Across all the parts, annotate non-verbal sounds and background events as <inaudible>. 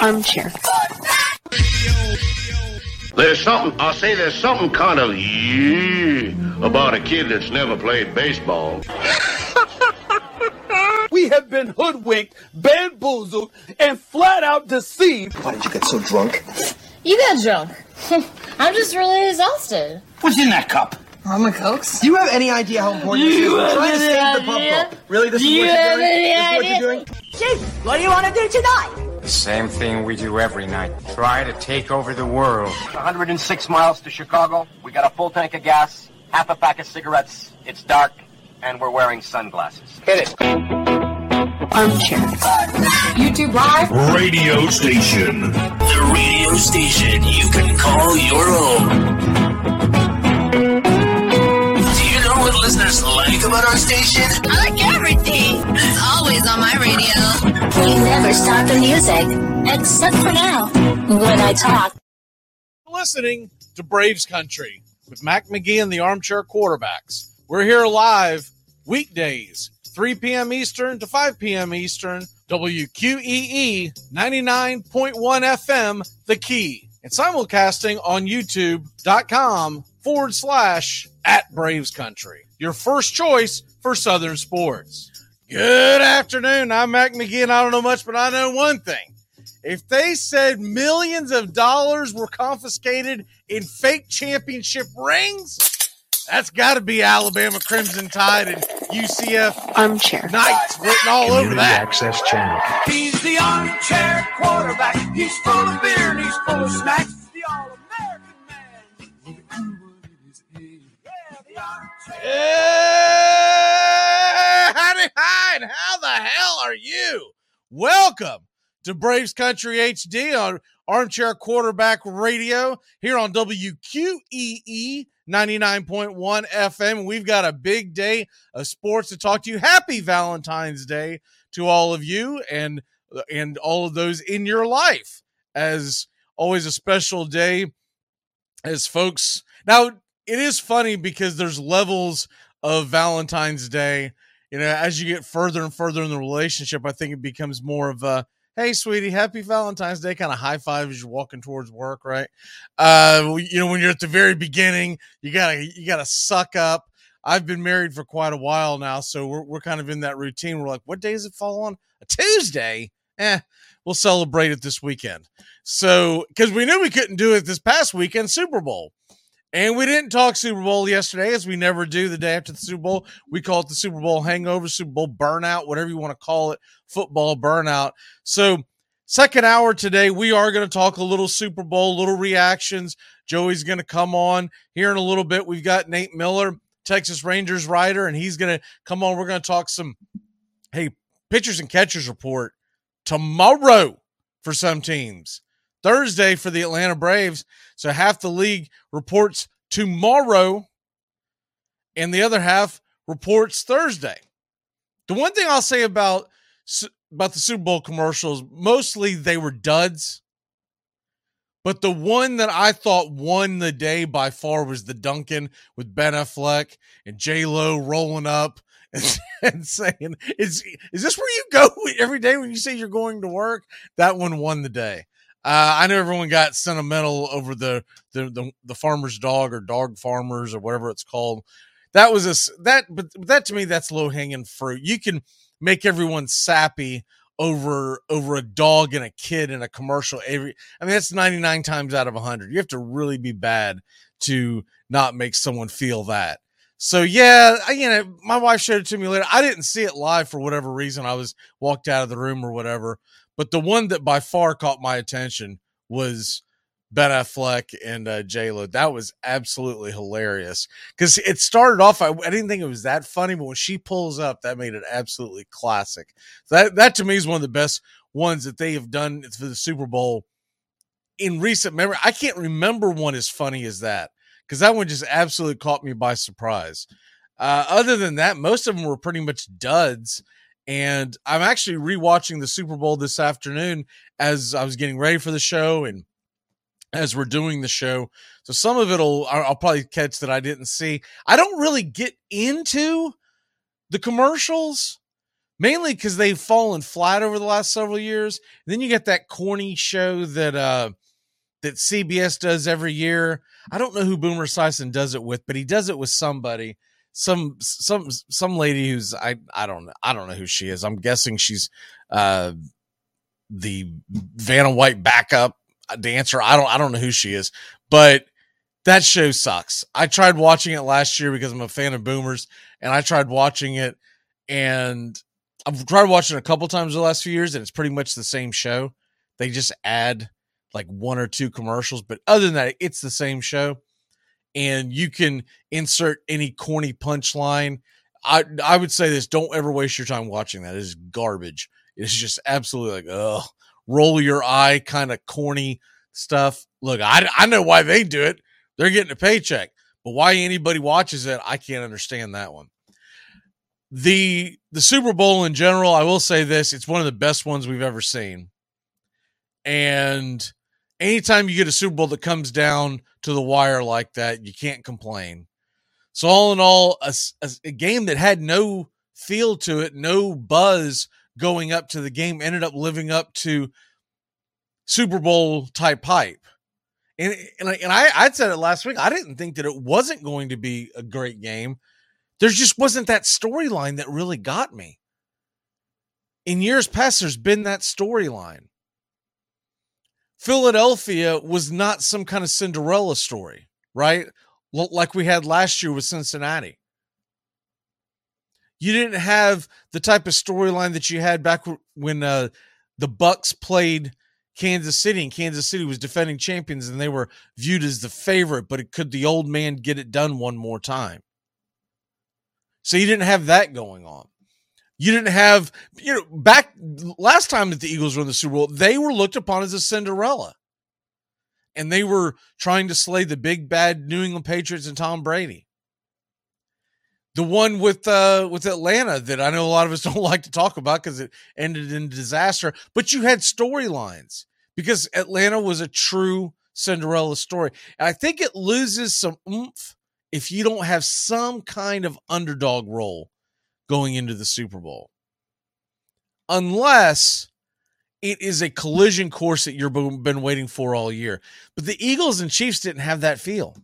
Armchair. There's something, I'll say there's something kind of yeah about a kid that's never played baseball. <laughs> We have been hoodwinked, bamboozled, and flat out deceived. Why did you get so drunk? You got drunk. <laughs> I'm just really exhausted. What's in that cup? Rum cokes. Do you have any idea how important this is? You We're have trying to any save the pub idea? cup. Really? This is You what you're doing? any This is what idea? you're doing? Chief, what do you want to do tonight? The same thing we do every night. Try to take over the world. 106 miles to Chicago. We got a full tank of gas, half a pack of cigarettes. It's dark, and we're wearing sunglasses. Hit it. Armchair. YouTube Live. Radio station. The radio station you can call your own. Listeners like about our station? I like everything. It's always on my radio. We never stop the music, except for now, when I talk. listening to Braves Country with Mac McGee and the Armchair Quarterbacks. We're here live weekdays, 3 p.m. Eastern to 5 p.m. Eastern, WQEE 99.1 FM, The Key, and simulcasting on YouTube.com forward slash at Braves Country. Your first choice for Southern sports. Good afternoon. I'm Mac McGee, and I don't know much, but I know one thing. If they said millions of dollars were confiscated in fake championship rings, that's got to be Alabama Crimson Tide and UCF Armchair. Knights written all over Community that. Access Channel. He's the armchair quarterback. He's full of beer and he's full of snacks. Eh, hey, howdy, hi, and how the hell are you? Welcome to Braves Country HD on Armchair Quarterback Radio here on WQEE 99.1 FM. We've got a big day of sports to talk to you. Happy Valentine's Day to all of you and and all of those in your life. As always a special day as folks. Now, it is funny because there's levels of Valentine's Day. You know, as you get further and further in the relationship, I think it becomes more of a hey, sweetie, happy Valentine's Day kind of high five as you're walking towards work, right? Uh, you know, when you're at the very beginning, you gotta you gotta suck up. I've been married for quite a while now, so we're we're kind of in that routine. We're like, what day does it fall on? A Tuesday? Eh, we'll celebrate it this weekend. So, because we knew we couldn't do it this past weekend, Super Bowl. And we didn't talk Super Bowl yesterday, as we never do the day after the Super Bowl. We call it the Super Bowl hangover, Super Bowl burnout, whatever you want to call it, football burnout. So, second hour today, we are going to talk a little Super Bowl, little reactions. Joey's going to come on here in a little bit. We've got Nate Miller, Texas Rangers writer, and he's going to come on. We're going to talk some, hey, pitchers and catchers report tomorrow for some teams. Thursday for the Atlanta Braves. So half the league reports tomorrow, and the other half reports Thursday. The one thing I'll say about about the Super Bowl commercials, mostly they were duds. But the one that I thought won the day by far was the Dunkin' with Ben Affleck and J Lo rolling up and, <laughs> and saying, "Is is this where you go <laughs> every day when you say you're going to work?" That one won the day. Uh, I know everyone got sentimental over the, the the the farmer's dog or dog farmers or whatever it's called. That was a that, but that to me that's low hanging fruit. You can make everyone sappy over over a dog and a kid in a commercial. Every I mean that's ninety nine times out of hundred. You have to really be bad to not make someone feel that. So yeah, I, you know, my wife showed it to me later. I didn't see it live for whatever reason. I was walked out of the room or whatever. But the one that by far caught my attention was Ben Affleck and uh, J Lo. That was absolutely hilarious because it started off. I, I didn't think it was that funny, but when she pulls up, that made it absolutely classic. That that to me is one of the best ones that they have done for the Super Bowl in recent memory. I can't remember one as funny as that because that one just absolutely caught me by surprise. Uh, other than that, most of them were pretty much duds. And I'm actually rewatching the Super Bowl this afternoon as I was getting ready for the show and as we're doing the show. So some of it'll I'll probably catch that I didn't see. I don't really get into the commercials. mainly because they've fallen flat over the last several years. then you get that corny show that uh that CBS does every year. I don't know who Boomer Esiason does it with, but he does it with somebody, some some some lady who's I I don't I don't know who she is. I'm guessing she's uh the Vanna White backup dancer. I don't I don't know who she is, but that show sucks. I tried watching it last year because I'm a fan of Boomers, and I tried watching it, and I've tried watching it a couple times the last few years, and it's pretty much the same show. They just add like one or two commercials, but other than that, it's the same show. And you can insert any corny punchline. I I would say this: don't ever waste your time watching that. It is garbage. It's just absolutely like, oh, roll your eye, kind of corny stuff. Look, I I know why they do it. They're getting a paycheck, but why anybody watches it, I can't understand that one. The the Super Bowl in general, I will say this: it's one of the best ones we've ever seen. And anytime you get a Super Bowl that comes down to the wire like that, you can't complain. So all in all, a, a, a, game that had no feel to it, no buzz going up to the game, ended up living up to Super Bowl type hype. And and, I, and I I said it last week. I didn't think that it wasn't going to be a great game. There just wasn't that storyline that really got me. In years past, there's been that storyline. Philadelphia was not some kind of Cinderella story, right? Like we had last year with Cincinnati. You didn't have the type of storyline that you had back when uh, the Bucks played Kansas City and Kansas City was defending champions and they were viewed as the favorite, but could the old man get it done one more time? So you didn't have that going on. You didn't have, you know, back last time that the Eagles were in the Super Bowl, they were looked upon as a Cinderella. And they were trying to slay the big bad New England Patriots and Tom Brady. The one with uh with Atlanta that I know a lot of us <laughs> don't like to talk about because it ended in disaster, but you had storylines because Atlanta was a true Cinderella story. And I think it loses some oomph if you don't have some kind of underdog role going into the Super Bowl. Unless it is a collision course that you've been waiting for all year. But the Eagles and Chiefs didn't have that feel.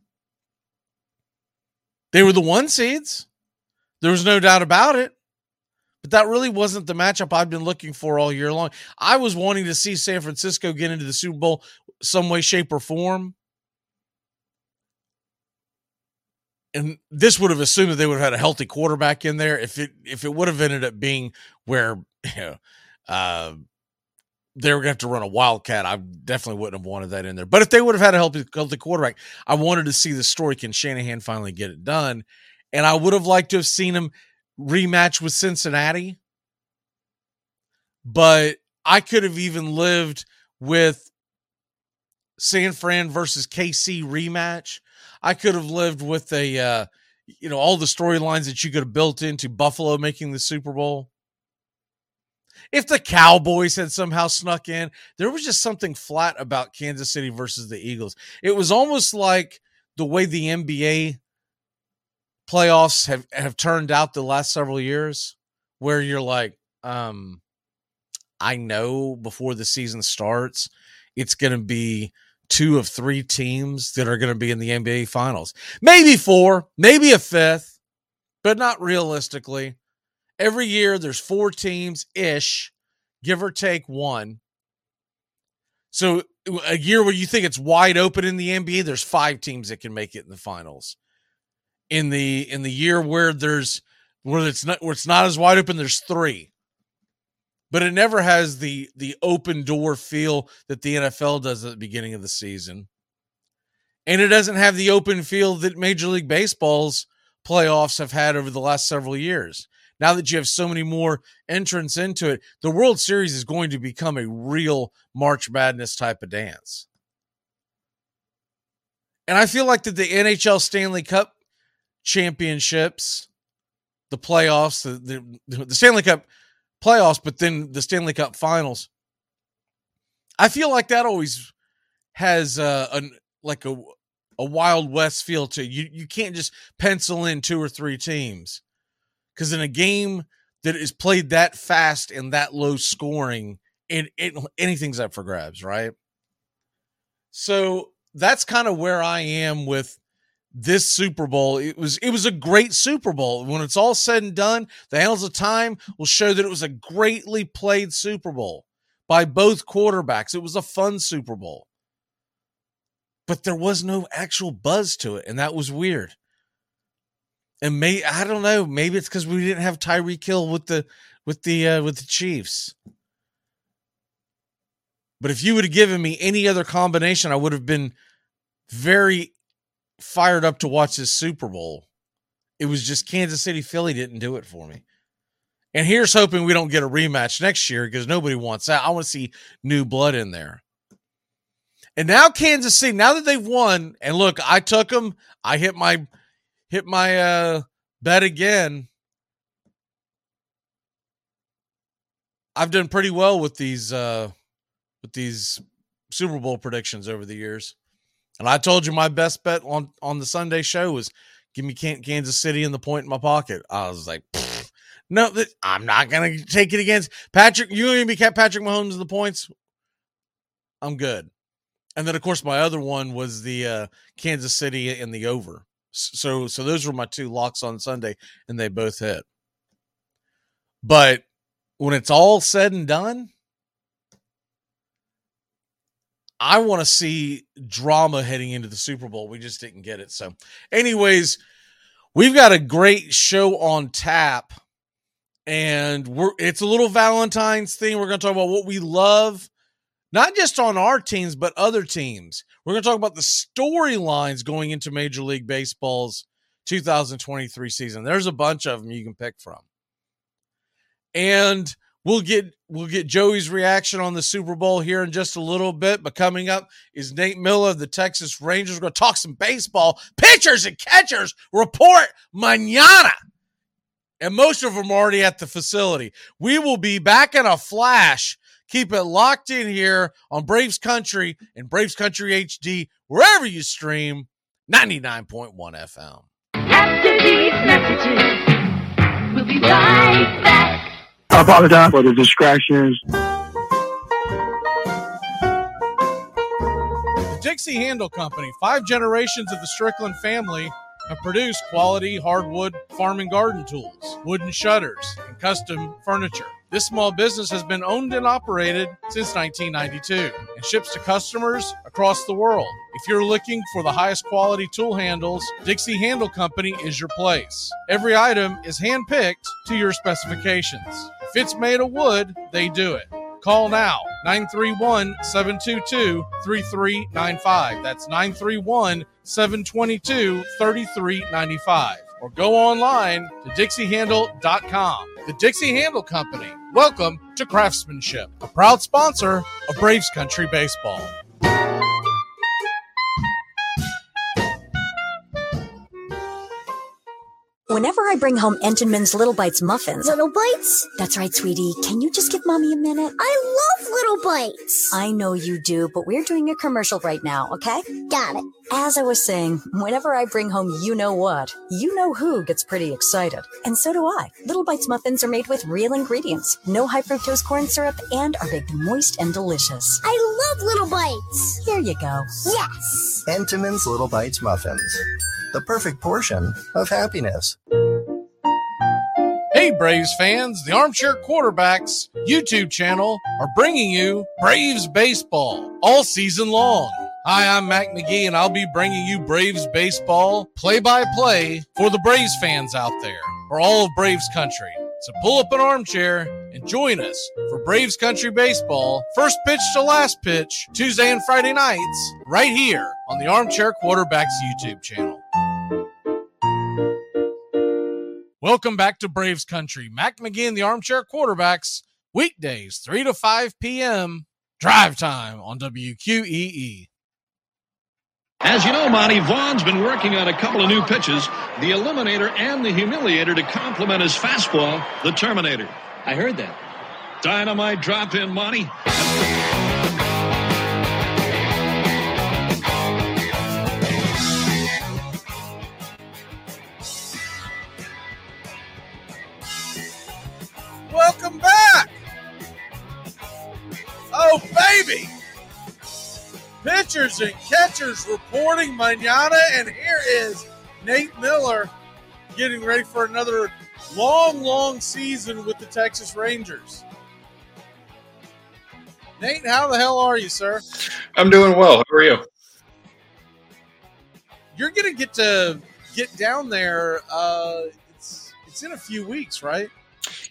They were the one seeds. There was no doubt about it. But that really wasn't the matchup I've been looking for all year long. I was wanting to see San Francisco get into the Super Bowl some way, shape, or form. And this would have assumed that they would have had a healthy quarterback in there. If it if it would have ended up being where <laughs> you know uh, they were going to have to run a wildcat, I definitely wouldn't have wanted that in there. But if they would have had a healthy, healthy quarterback, I wanted to see the story. Can Shanahan finally get it done? And I would have liked to have seen him rematch with Cincinnati. But I could have even lived with San Fran versus KC rematch I could have lived with a, uh, you know, all the storylines that you could have built into Buffalo making the Super Bowl. If the Cowboys had somehow snuck in, there was just something flat about Kansas City versus the Eagles. It was almost like the way the NBA playoffs have, have turned out the last several years, where you're like, um, I know before the season starts, it's going to be two of three teams that are going to be in the NBA finals. Maybe four, maybe a fifth, but not realistically. Every year there's four teams ish, give or take one. So a year where you think it's wide open in the NBA, there's five teams that can make it in the finals. In the in the year where there's where it's not where it's not as wide open, there's three but it never has the the open door feel that the NFL does at the beginning of the season. And it doesn't have the open feel that Major League Baseball's playoffs have had over the last several years. Now that you have so many more entrants into it, the World Series is going to become a real March Madness type of dance. And I feel like that the NHL Stanley Cup championships, the playoffs, the, the, the Stanley Cup playoffs, but then the Stanley Cup Finals. I feel like that always has uh, a like a a Wild West feel to you. You can't just pencil in two or three teams because in a game that is played that fast and that low scoring, and anything's up for grabs, right? So that's kind of where I am with this Super Bowl. It was it was a great Super Bowl. When it's all said and done, the annals of time will show that it was a greatly played Super Bowl by both quarterbacks. It was a fun Super Bowl. But there was no actual buzz to it, and that was weird. And may I don't know, maybe it's because we didn't have Tyreek Hill with the with the uh, with the Chiefs. But if you would have given me any other combination, I would have been very fired up to watch this Super Bowl. It was just Kansas City Philly didn't do it for me. And here's hoping we don't get a rematch next year because nobody wants that. I want to see new blood in there. And now Kansas City, now that they've won, and look, I took them. I hit my hit my uh bet again. I've done pretty well with these uh with these Super Bowl predictions over the years. And I told you my best bet on on the Sunday show was give me Kansas City in the point in my pocket. I was like, no, I'm not gonna take it against Patrick. You gonna be Patrick Mahomes in the points? I'm good. And then of course my other one was the uh, Kansas City and the over. So so those were my two locks on Sunday, and they both hit. But when it's all said and done, I want to see drama heading into the Super Bowl. We just didn't get it. So, anyways, we've got a great show on tap, and we're it's a little Valentine's thing. We're going to talk about what we love, not just on our teams, but other teams. We're going to talk about the storylines going into Major League Baseball's 2023 season. There's a bunch of them you can pick from. And We'll get we'll get Joey's reaction on the Super Bowl here in just a little bit. But coming up is Nate Miller of the Texas Rangers. We're going to talk some baseball. Pitchers and catchers report manana. And most of them are already at the facility. We will be back in a flash. Keep it locked in here on Braves Country and Braves Country HD, wherever you stream 99.1 FM. After these messages, we'll be right back. I apologize for the distractions. The Dixie Handle Company, five generations of the Strickland family have produced quality hardwood farm and garden tools, wooden shutters, and custom furniture. This small business has been owned and operated since 1992 and ships to customers across the world. If you're looking for the highest quality tool handles, Dixie Handle Company is your place. Every item is handpicked to your specifications. If it's made of wood, they do it. Call now 931 722 3395. That's 931 722 3395. Or go online to dixiehandle.com. The Dixie Handle Company. Welcome to Craftsmanship, a proud sponsor of Braves Country Baseball. Whenever I bring home Entenmann's Little Bites muffins. Little Bites? That's right, sweetie. Can you just give mommy a minute? I love Little Bites. I know you do, but we're doing a commercial right now, okay? Got it. As I was saying, whenever I bring home you know what, you know who gets pretty excited. And so do I. Little Bites muffins are made with real ingredients, no high fructose corn syrup, and are baked moist and delicious. I love Little Bites. Here you go. Yes. Entenmann's Little Bites muffins the perfect portion of happiness. Hey, Braves fans, the Armchair Quarterbacks YouTube channel are bringing you Braves Baseball all season long. Hi, I'm Mac McGee, and I'll be bringing you Braves Baseball play by play for the Braves fans out there, for all of Braves country. So pull up an armchair and join us for Braves Country Baseball, first pitch to last pitch, Tuesday and Friday nights, right here on the Armchair Quarterbacks YouTube channel. Welcome back to Braves Country. Mac McGee and the Armchair Quarterbacks, weekdays, 3 to 5 p.m. Drive time on WQEE. As you know, Monty, Vaughn's been working on a couple of new pitches, the Eliminator and the Humiliator to complement his fastball, the Terminator. I heard that. Dynamite drop in, Monty. Welcome back. Oh, baby pitchers and catchers reporting manana, and here is Nate Miller getting ready for another long, long season with the Texas Rangers. Nate, how the hell are you, sir? I'm doing well. How are you? You're gonna get to get down there. Uh, it's it's in a few weeks, right?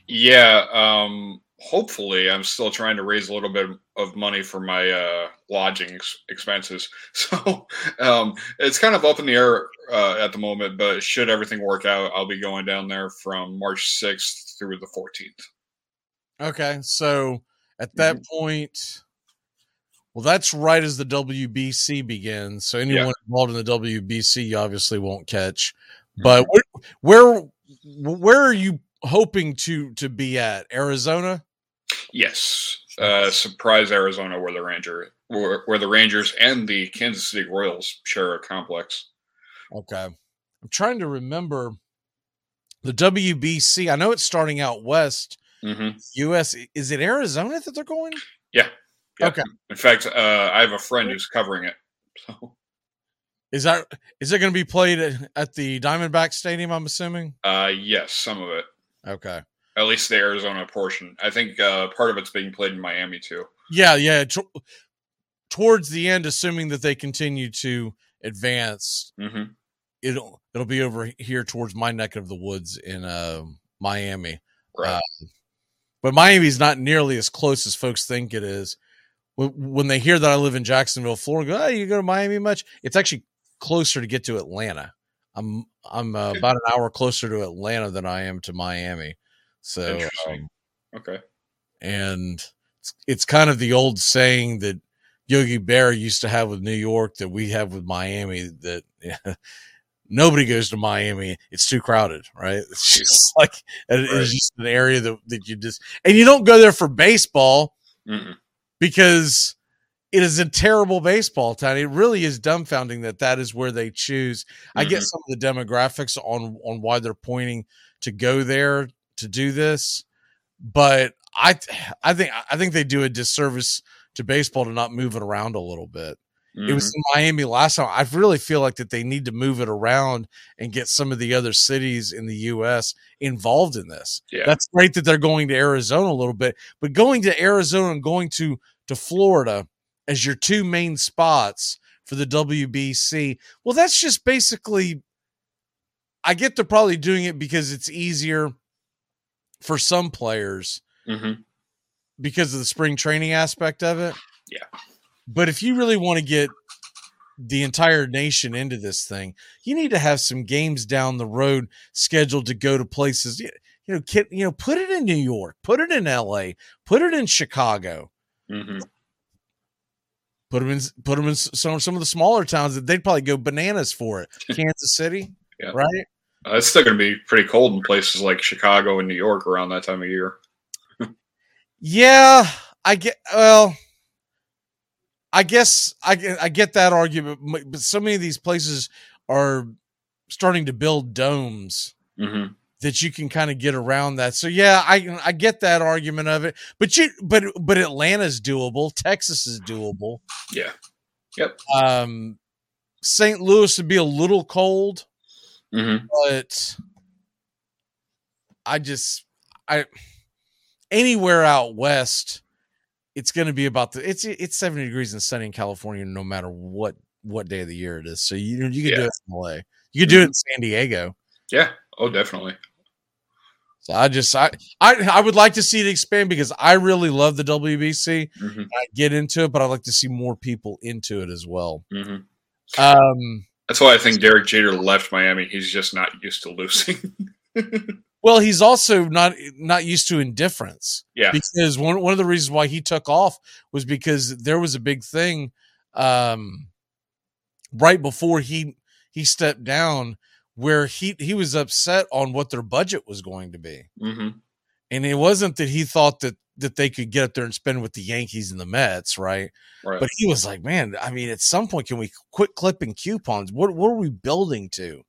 Yeah. Um, hopefully, I'm still trying to raise a little bit of money for my uh, lodging ex- expenses. <laughs> So um, it's kind of up in the air uh, at the moment. But should everything work out, I'll be going down there from March 6th through the 14th. Okay, so at that point, well, that's right as the WBC begins. So anyone Yeah. involved in the WBC, you obviously won't catch. But where, where where are you hoping to to be at? Arizona? Yes. Uh, Surprise Arizona, where the Ranger, where, where the Rangers and the Kansas City Royals share a complex. Okay. I'm trying to remember the WBC. I know it's starting out west. Mm-hmm. US is it Arizona that they're going? Yeah. yeah. Okay. In fact, uh, I have a friend who's covering it. <laughs> So, Is that is it going to be played at, at the Diamondback Stadium? I'm assuming. uh, yes, some of it. Okay. At least the Arizona portion. I think uh, part of it's being played in Miami too. Yeah, yeah. T- towards the end, assuming that they continue to advance, Mm-hmm. it'll it'll be over here towards my neck of the woods in uh, Miami. Right. Uh, but Miami's not nearly as close as folks think it is. When, they hear that I live in Jacksonville, Florida, go, oh, you go to Miami much? It's actually closer to get to Atlanta. I'm I'm uh, about an hour closer to Atlanta than I am to Miami. So um, Okay. and it's, it's kind of the old saying that Yogi Bear used to have with New York that we have with Miami that <laughs> nobody goes to Miami. It's too crowded, right? <laughs> It's just like Right. it's just an area that, that you just and you don't go there for baseball Mm-mm. because it is a terrible baseball town. It really is dumbfounding that that is where they choose. I get Mhm. some of the demographics on on why they're pointing to go there to do this, but I I think I think they do a disservice to baseball to not move it around a little bit. It was in Miami last time. I really feel like that they need to move it around and get some of the other cities in the U.S. involved in this. Yeah. That's great that they're going to Arizona a little bit, but going to Arizona and going to to Florida as your two main spots for the WBC, well, that's just basically. I get they're probably doing it because it's easier for some players Mhm. because of the spring training aspect of it. Yeah. But if you really want to get the entire nation into this thing, you need to have some games down the road scheduled to go to places. You know, kid, you know, put it in New York, put it in L.A., put it in Chicago, Mhm. put them in, put them in some some of the smaller towns that they'd probably go bananas for it. <laughs> Kansas City, Yeah. right? Uh, it's still going to be pretty cold in places like Chicago and New York around that time of year. Yeah, I get. Well, I guess I get, I get that argument, but so many of these places are starting to build domes Mm-hmm. that you can kind of get around that. So yeah, I I get that argument of it, but you but but Atlanta's doable, Texas is doable. Yeah. Yep. Um, St. Louis would be a little cold, Mm-hmm. but I just I anywhere out west, it's going to be about the it's it's seventy degrees and sunny in California no matter what what day of the year it is. So you you could do it in LA, you could do it in San Diego. Yeah. Oh, definitely. So I just I I I would like to see it expand because I really love the WBC. Mm-hmm. I get into it, but I'd like to see more people into it as well. Mm-hmm. Um, That's why I think Derek Jeter left Miami. He's just not used to losing. <laughs> Well, he's also not not used to indifference. Yeah. Because one one of the reasons why he took off was because there was a big thing um right before he he stepped down where he he was upset on what their budget was going to be. mm-hmm. And it wasn't that he thought that that they could get up there and spend with the Yankees and the Mets, right? Right. But he was like, "Man, I mean, at some point, can we quit clipping coupons? What what are we building to?"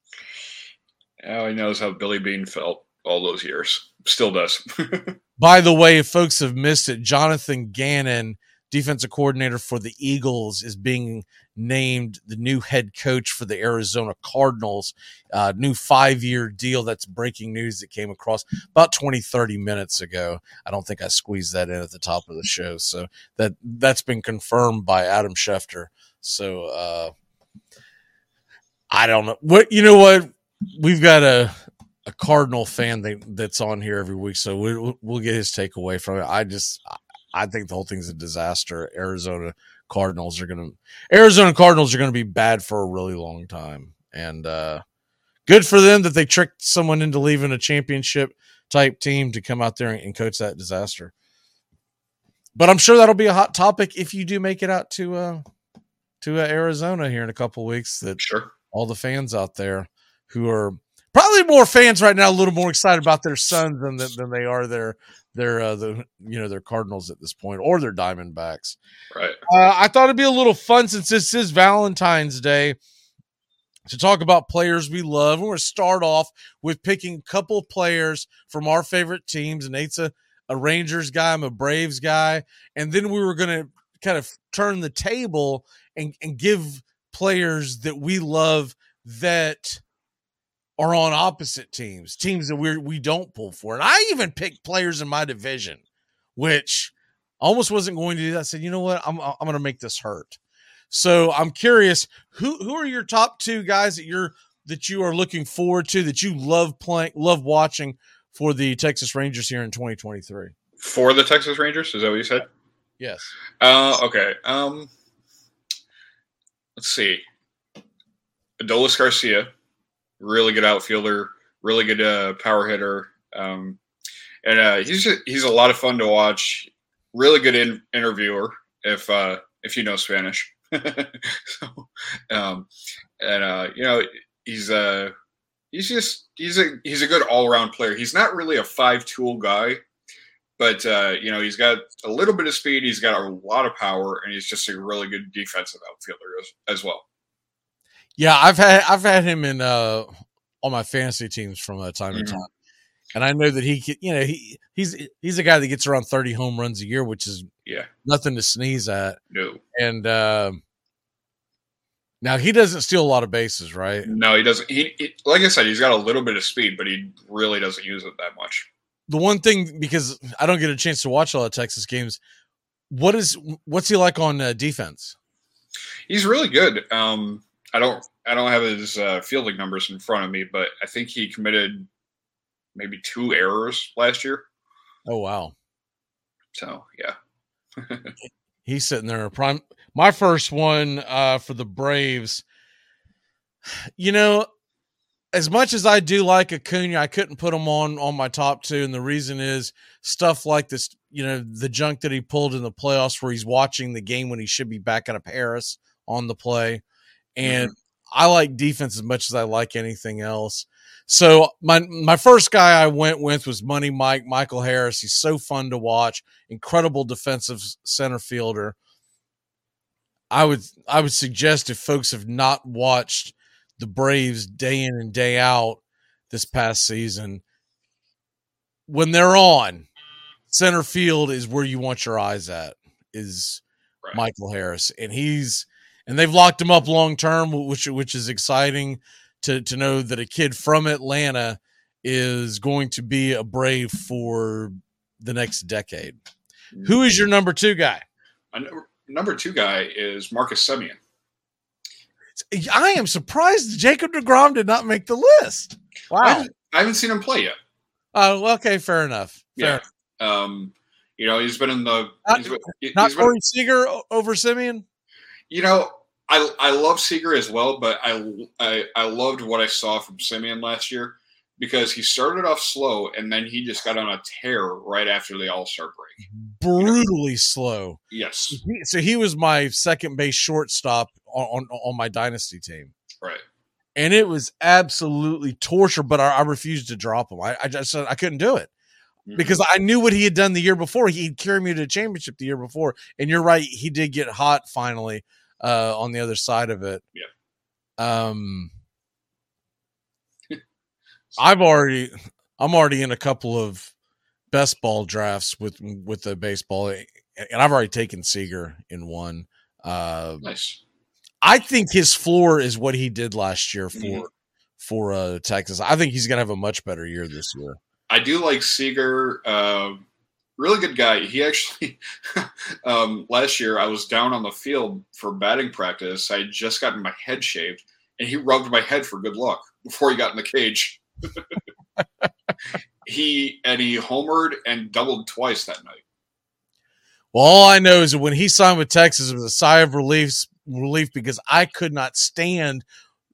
Now he knows how Billy Beane felt all those years. Still does. <laughs> By the way, if folks have missed it, Jonathan Gannon defensive coordinator for the Eagles, is being named the new head coach for the Arizona Cardinals. Uh, new five year deal. That's breaking news that came across about 20, 30 minutes ago. I don't think I squeezed that in at the top of the show. So that that's been confirmed by Adam Schefter. So uh, I don't know what you know. What we've got a a Cardinal fan that, that's on here every week, so we, we'll get his takeaway from it. I just I think the whole thing's a disaster. Arizona Cardinals are going to Arizona Cardinals are going to be bad for a really long time, and uh, good for them that they tricked someone into leaving a championship type team to come out there and, coach that disaster. But I'm sure that'll be a hot topic if you do make it out to uh, to uh, Arizona here in a couple weeks. That sure all the fans out there who are probably more fans right now, a little more excited about their Suns than than they are their their uh, the you know they're Cardinals at this point or their Diamondbacks. Right. Uh, I thought it'd be a little fun since this is Valentine's Day to talk about players we love. We're going to start off with picking a couple players from our favorite teams. Nate's a, a Rangers guy, I'm a Braves guy, and then we were going to kind of turn the table and, and give players that we love that are on opposite teams, teams that we we don't pull for. And I even picked players in my division, which I almost wasn't going to do that. I said, you know what, I'm I'm going to make this hurt. So I'm curious who who are your top two guys that you're that you are looking forward to that you love playing, love watching for the Texas Rangers here in 2023. For the Texas Rangers, is that what you said? Yes. Uh, okay. Um, let's see. Adolis Garcia, really good outfielder, really good uh, power hitter, um, and uh, he's he's a lot of fun to watch. Really good in, interviewer if uh, if you know Spanish. <laughs> so, um, and uh, you know he's uh he's just he's a he's a good all around player. He's not really a five tool guy, but uh, you know he's got a little bit of speed. He's got a lot of power, and he's just a really good defensive outfielder as, as well. Yeah, I've had I've had him in uh on my fantasy teams from uh, time Mhm. to time, and I know that he can- you know he he's he's a guy that gets around thirty home runs a year, which is Yeah. nothing to sneeze at. No. And um now he doesn't steal a lot of bases, right? No, he doesn't. He, he like I said, he's got a little bit of speed, but he really doesn't use it that much. The one thing because I don't get a chance to watch a lot of Texas games. What is what's he like on uh, defense? He's really good. Um, I don't I don't have his uh, fielding numbers in front of me, but I think he committed maybe two errors last year. Oh wow, So yeah, <laughs> he's sitting there prime. My first one uh, for the Braves. You know, as much as I do like Acuna, I couldn't put him on on my top two, and the reason is stuff like this. You know, the junk that he pulled in the playoffs, where he's watching the game when he should be back out of Paris on the play, and mm-hmm. I like defense as much as I like anything else. So my my first guy I went with was Money Mike Michael Harris. He's so fun to watch, incredible defensive center fielder. I would I would suggest if folks have not watched the Braves day in and day out this past season, when they're on, center field is where you want your eyes at. Is Michael Harris, and he's and they've locked him up long term, which which is exciting to to know that a kid from Atlanta is going to be a Brave for the next decade. Who is your number two guy? A number, number two guy is Marcus Semien. I am surprised Jacob Degrom did not make the list. I Wow. haven't, I haven't seen him play yet. Oh, well, okay, fair enough. Fair Yeah. Um, you know, he's been in the. Not, he's been- he's not been- Corey Seager over Semien. You know, I I love Seager as well, but I I, I loved what I saw from Semien last year because he started off slow and then he just got on a tear right after the All Star break. Brutally slow. Yes, So he was my second base shortstop on, on, on my dynasty team. right. and it was absolutely torture. But I, I refused to drop him. I, I just said I couldn't do it because I knew what he had done the year before. He'd carried me to the championship the year before, and you're right, he did get hot finally uh, on the other side of it. Yeah. Um, <laughs> I've already, I'm already in a couple of best ball drafts with with the baseball, and I've already taken Seager in one. Uh, nice. I think his floor is what he did last year for Mhm. for uh, Texas. I think he's going to have a much better year this year. I do like Seager. Uh, really good guy. He actually <laughs> um, last year I was down on the field for batting practice. I had just gotten my head shaved, and he rubbed my head for good luck before he got in the cage. <laughs> he and he homered and doubled twice that night. Well, all I know is that when he signed with Texas, it was a sigh of relief relief because I could not stand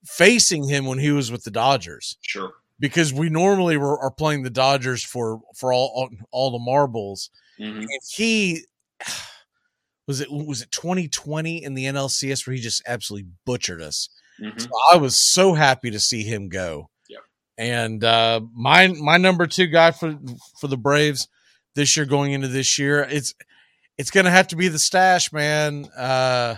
facing him when he was with the Dodgers. Sure. Because we normally were, are playing the Dodgers for for all all, all the marbles, Mhm. and he <sighs> was it was it 2020 in the NLCS where he just absolutely butchered us. Mhm. So I was so happy to see him go. Yep. And uh my my number two guy for for the Braves this year going into this year, it's it's gonna have to be the stash, man. Uh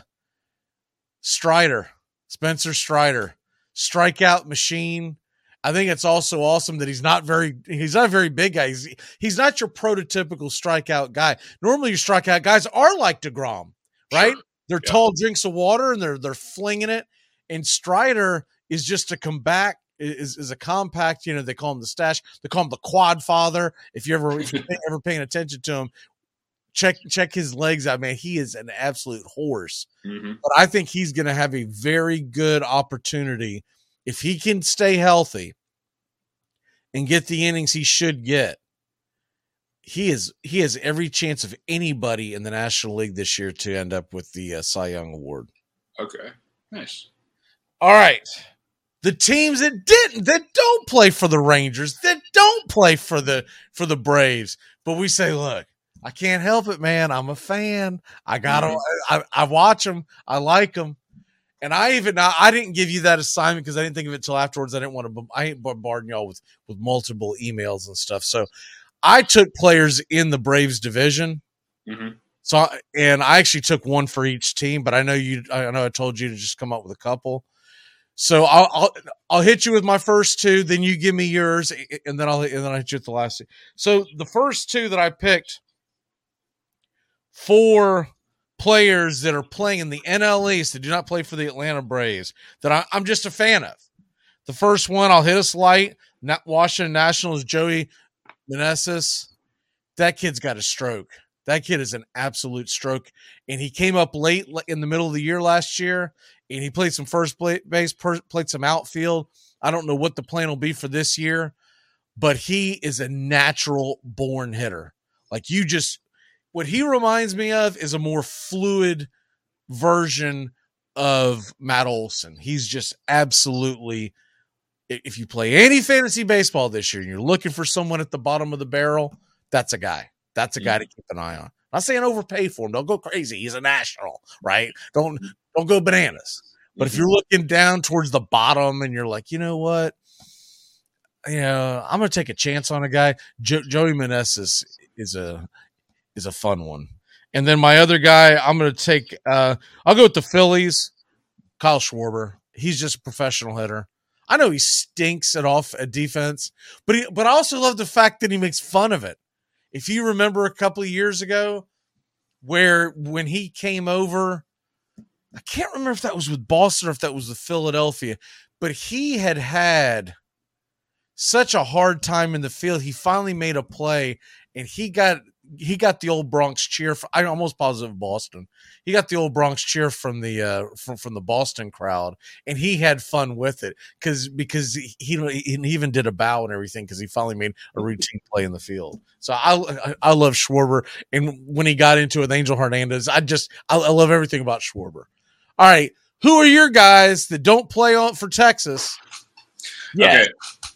Strider, Spencer Strider, strikeout machine. I think it's also awesome that he's not very he's not a very big guy. He's he's not your prototypical strikeout guy. Normally your strikeout guys are like DeGrom, right? They're Yeah. tall drinks of water and they're they're flinging it. And Strider is just a comeback is, is a compact, you know, they call him the stash. They call him the quad father. If you ever if you're ever paying attention to him, check check his legs out, man. He is an absolute horse. Mhm. But I think he's going to have a very good opportunity if he can stay healthy and get the innings he should get. He is he has every chance of anybody in the National League this year to end up with the uh, Cy Young Award. Okay. Nice. All right. The teams that didn't that don't play for the Rangers, that don't play for the for the Braves, but we say, look, I can't help it, man. I'm a fan. I gotta. Mhm. I, I watch them. I like them. And I even I didn't give you that assignment because I didn't think of it till afterwards. I didn't want to. I ain't bombarding y'all with with multiple emails and stuff. So I took players in the Braves division. Mhm. So and I actually took one for each team, but I know you. I know I told you to just come up with a couple. So I'll I'll, I'll hit you with my first two, then you give me yours, and then I'll and then I hit you with the last two. So the first two that I picked for players that are playing in the NL East that do not play for the Atlanta Braves that I, I'm just a fan of. The first one I'll hit us light. Not Washington Nationals Joey Meneses. That kid's got a stroke. That kid is an absolute stroke, and he came up late in the middle of the year last year, and he played some first base, played some outfield. I don't know what the plan will be for this year, but he is a natural born hitter. Like you just, what he reminds me of is a more fluid version of Matt Olson. He's just absolutely if you play any fantasy baseball this year and you're looking for someone at the bottom of the barrel, that's a guy. That's a guy to keep an eye on. I'm not saying overpay for him. Don't go crazy. He's a national, right? Don't don't go bananas. But if mm-hmm. you're looking down towards the bottom and you're like, you know what, you know, I'm gonna take a chance on a guy. Jo- Joey Meneses is, is a is a fun one. And then my other guy, I'm gonna take. uh I'll go with the Phillies. Kyle Schwarber. He's just a professional hitter. I know he stinks at off at defense, but he but I also love the fact that he makes fun of it. If you remember a couple of years ago, where when he came over, I can't remember if that was with Boston or if that was with Philadelphia, but he had had such a hard time in the field. He finally made a play and he got he got the old Bronx cheer. For, I'm almost positive Boston. He got the old Bronx cheer from the uh, from from the Boston crowd, and he had fun with it because because he, he even did a bow and everything because he finally made a routine play in the field. So I I, I love Schwarber, and when he got into it with Angel Hernandez, I just I, I love everything about Schwarber. All right, who are your guys that don't play on for Texas? Yeah,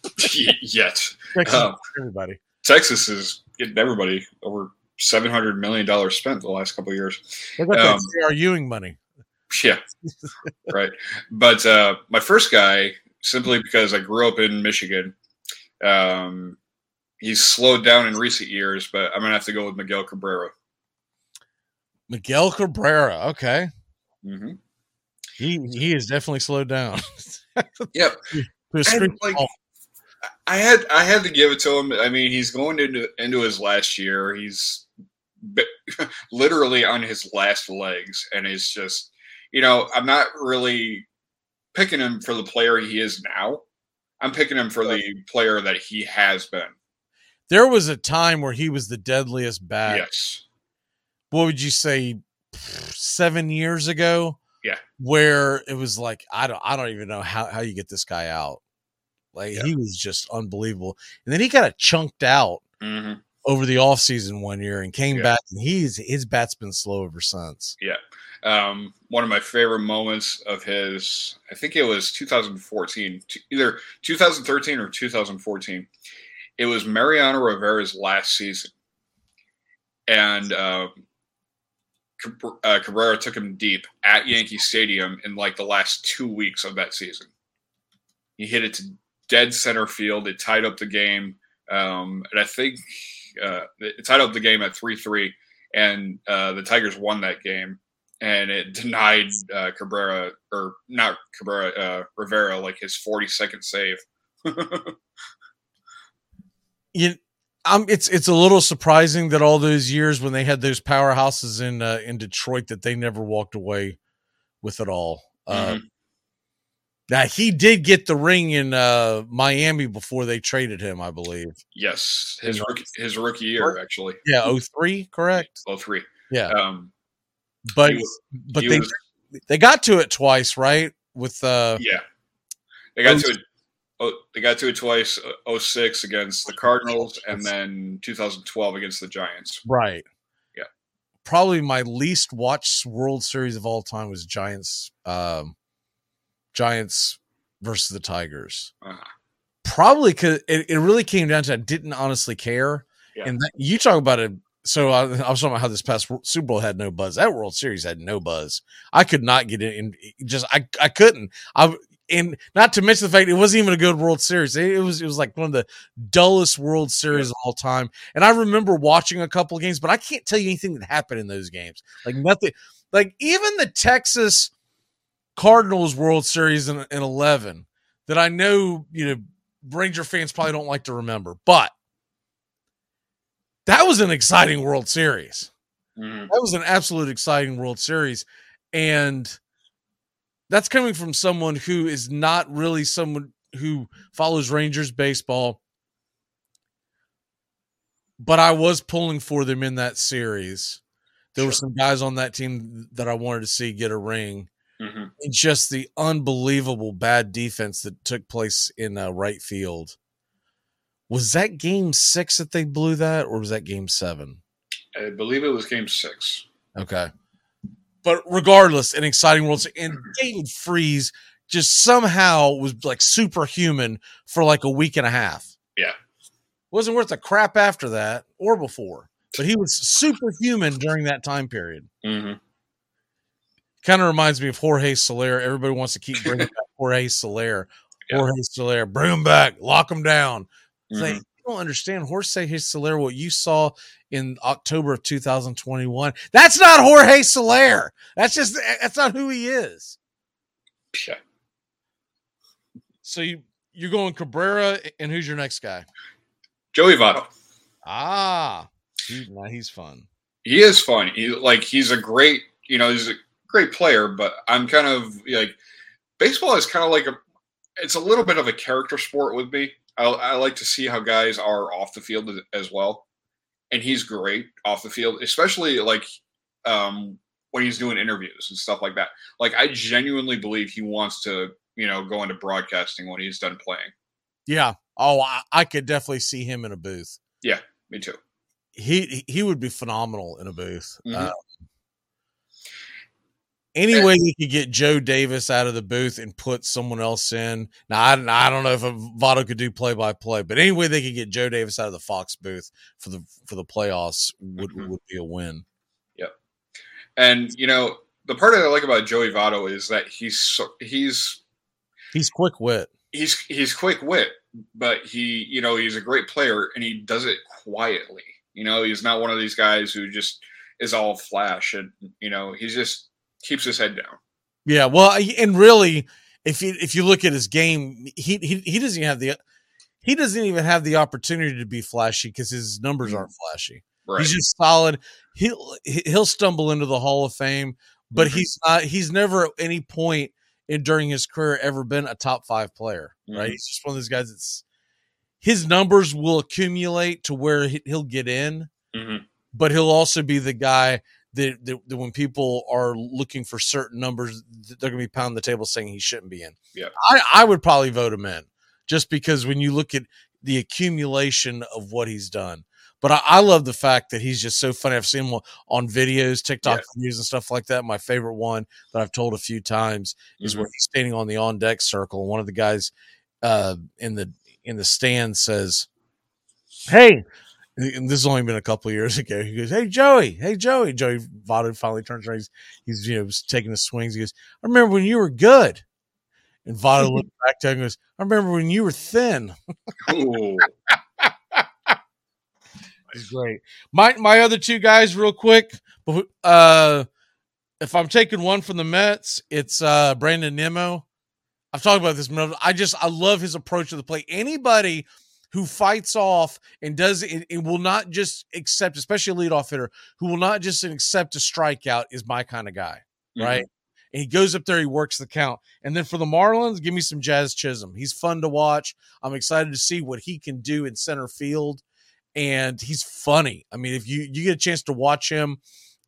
Okay. <laughs> Yet. Texas, Um, everybody. Texas is getting everybody over seven hundred million dollars spent the last couple of years. They got Um, that. Ewing money. Yeah, <laughs> right. But uh, my first guy, simply because I grew up in Michigan, um, he's slowed down in recent years, but I'm gonna have to go with Miguel Cabrera. Miguel Cabrera. Okay, hmm he he is definitely slowed down. <laughs> Yep. To a screen- like, oh, I had I had to give it to him. I mean, he's going into into his last year. He's <laughs> literally on his last legs, and is just, you know, I'm not really picking him for the player he is now. I'm picking him for the player that he has been. There was a time where he was the deadliest bat. Yes. What would you say? Seven years ago, Yeah. where it was like I don't I don't even know how how you get this guy out. Like Yeah. he was just unbelievable. And then he got of chunked out hmm over the offseason one year and came Yeah. back and he's his bat's been slow ever since. Yeah. Um, one of my favorite moments of his, I think it was 2014, t- either 2013 or 2014. It was Mariano Rivera's last season. And uh, uh, Cabrera took him deep at Yankee Stadium in like the last two weeks of that season. He hit it to dead center field. It tied up the game. Um, and I think uh, it tied up the game at 3 3 and uh, the Tigers won that game, and it denied uh, Cabrera or not Cabrera uh, Rivera like his forty second save. <laughs> You um it's it's a little surprising that all those years when they had those powerhouses in uh, in Detroit that they never walked away with it all. Uh Mhm. Now he did get the ring in uh Miami before they traded him, I believe. yes, his rookie, his rookie year actually. Yeah, 03, correct? Oh three. Yeah. Um, but he was- but he they was- they got to it twice, right? With uh yeah, they got to it. Oh, they got to it twice. uh, 06 against the Cardinals, and then 2012 against the Giants. right. Yeah. Probably my least watched World Series of all time was Giants um Giants versus the Tigers. Uh-huh. Probably because it, it really came down to I didn't honestly care. Yeah. And that, you talk about it. So I, I was talking about how this past Super Bowl had no buzz. That World Series had no buzz. I could not get in. Just I I couldn't. I and not to mention the fact it wasn't even a good World Series. It, it was it was like one of the dullest World Series of all time. And I remember watching a couple of games, but I can't tell you anything that happened in those games. Like nothing. Like even the Texas Cardinals World Series in, in 11 that I know, you know, Ranger fans probably don't like to remember, but that was an exciting World Series. Mhm. That was an absolute exciting World Series. And that's coming from someone who is not really someone who follows Rangers baseball. But I was pulling for them in that series. There were some guys on that team that I wanted to see get a ring. Mhm. And just the unbelievable bad defense that took place in uh, right field. Was that game six that they blew that, or was that game seven? I believe it was Game Six. Okay. But regardless, an exciting World Series. And David Freese just somehow was like superhuman for like a week and a half. Yeah. Wasn't worth a crap after that or before, but he was <laughs> superhuman during that time period. hmm Kind of reminds me of Jorge Soler. Everybody wants to keep bringing <laughs> back Jorge Soler. Yeah. Jorge Soler, bring him back, lock him down. It's like, you don't understand Jorge Soler, what you saw in October of 2021. That's not Jorge Soler. That's just, that's not who he is. Yeah. So you, you're going Cabrera, and who's your next guy? Joey Votto. Ah, he, now he's fun. he is fun. He like he's a great, you know, he's a great player, but I'm kind of like baseball is kind of like a it's a little bit of a character sport with me. I, I like to see how guys are off the field as- well, and he's great off the field, especially like um, when he's doing interviews and stuff like that. Like I genuinely believe he wants to, you know, go into broadcasting when he's done playing. Yeah. Oh, I, I could definitely see him in a booth. Yeah, me too. He he would be phenomenal in a booth. Mhm. Uh, any way you could get Joe Davis out of the booth and put someone else in. Now I, don't- I don't know if Votto could do play by play, but any way they could get Joe Davis out of the Fox booth for the for the playoffs would Mhm. would be a win. Yep. And you know, the part that I like about Joey Votto is that he's so, he's He's quick wit. he's he's quick wit, but he you know he's a great player and he does it quietly. You know, he's not one of these guys who just is all flash and you know he's just keeps his head down. Yeah, well, and really, if you if you look at his game, he he he doesn't even have the he doesn't even have the opportunity to be flashy because his numbers aren't flashy. Right. He's just solid. He'll he'll stumble into the Hall of Fame, but Mm-hmm. he's not. He's never at any point in during his career ever been a top five player. Right? Mhm. He's just one of those guys that's his numbers will accumulate to where he- he'll get in, Mhm. but he'll also be the guy that, that, that when people are looking for certain numbers, they're going to be pounding the table saying he shouldn't be in. Yeah. I, I would probably vote him in just because when you look at the accumulation of what he's done. But I, I love the fact that he's just so funny. I've seen him on videos, TikTok videos, and stuff like that. My favorite one that I've told a few times is Mhm. where he's standing on the on deck circle, and one of the guys uh, in the in the stand says, "Hey." And this has only been a couple of years <laughs> ago. He goes, "Hey Joey, hey Joey." Joey Votto finally turns around. He's, he's you know taking the swings. He goes, "I remember when you were good." And Votto <laughs> looked back to him and goes, "I remember when you were thin." He's <laughs> great. My my other two guys, real quick. Uh, if I'm taking one from the Mets, it's uh Brandon Nimmo. I've talked about this. I just I love his approach to the play. Anybody who fights off and does it, it will not just accept, especially a leadoff hitter, who will not just accept a strikeout is my kind of guy, right? And he goes up there, he works the count. And then for the Marlins, give me some Jazz Chisholm. He's fun to watch. I'm excited to see what he can do in center field. And he's funny. I mean, if you you get a chance to watch him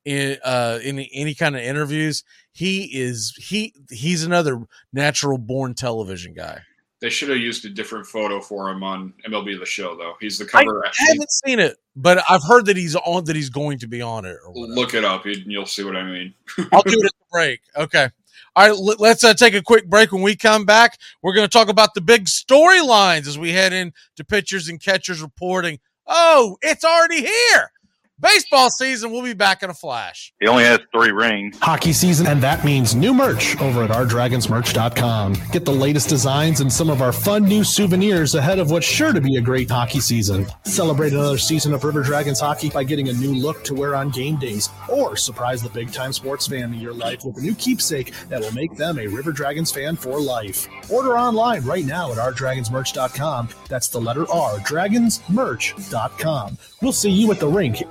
in uh in any kind of interviews, he is he he's another natural born television guy. They should have used a different photo for him on MLB The Show, though. He's the cover. I haven't seen it, but I've heard that he's on that he's going to be on it. Or. Look it up, and you'll see what I mean. <laughs> I'll do it at the break. Okay. All right, let- let's uh, take a quick break. When we come back, we're going to talk about the big storylines as we head into pitchers and catchers reporting. Oh, it's already here. Baseball season. We'll be back in a flash. He only has three rings. Hockey season, and that means new merch over at rdragonsmerch.com. Get the latest designs and some of our fun new souvenirs ahead of what's sure to be a great hockey season. Celebrate another season of River Dragons hockey by getting a new look to wear on game days, or surprise the big time sports fan in your life with a new keepsake that will make them a River Dragons fan for life. Order online right now at rdragonsmerch.com. That's the letter R, dragonsmerch.com. We'll see you at the rink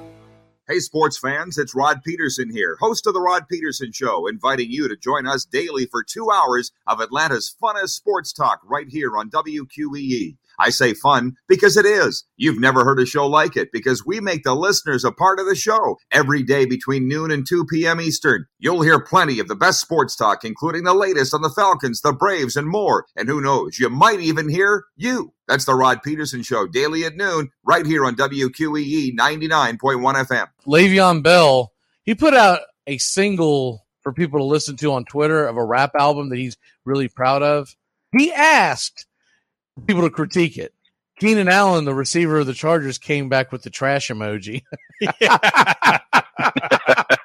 Hey, sports fans, it's Rod Peterson here, host of The Rod Peterson Show, inviting you to join us daily for two hours of Atlanta's funnest sports talk right here on WQEE. I say fun because it is. You've never heard a show like it because we make the listeners a part of the show every day between noon and 2 p.m. Eastern. You'll hear plenty of the best sports talk, including the latest on the Falcons, the Braves, and more. And who knows, you might even hear you. That's the Rod Peterson Show, daily at noon, right here on WQEE 99.1 FM. Le'Veon Bell, he put out a single for people to listen to on Twitter of a rap album that he's really proud of. He asked people to critique it. Keenan Allen, the receiver of the Chargers, came back with the trash emoji. <laughs>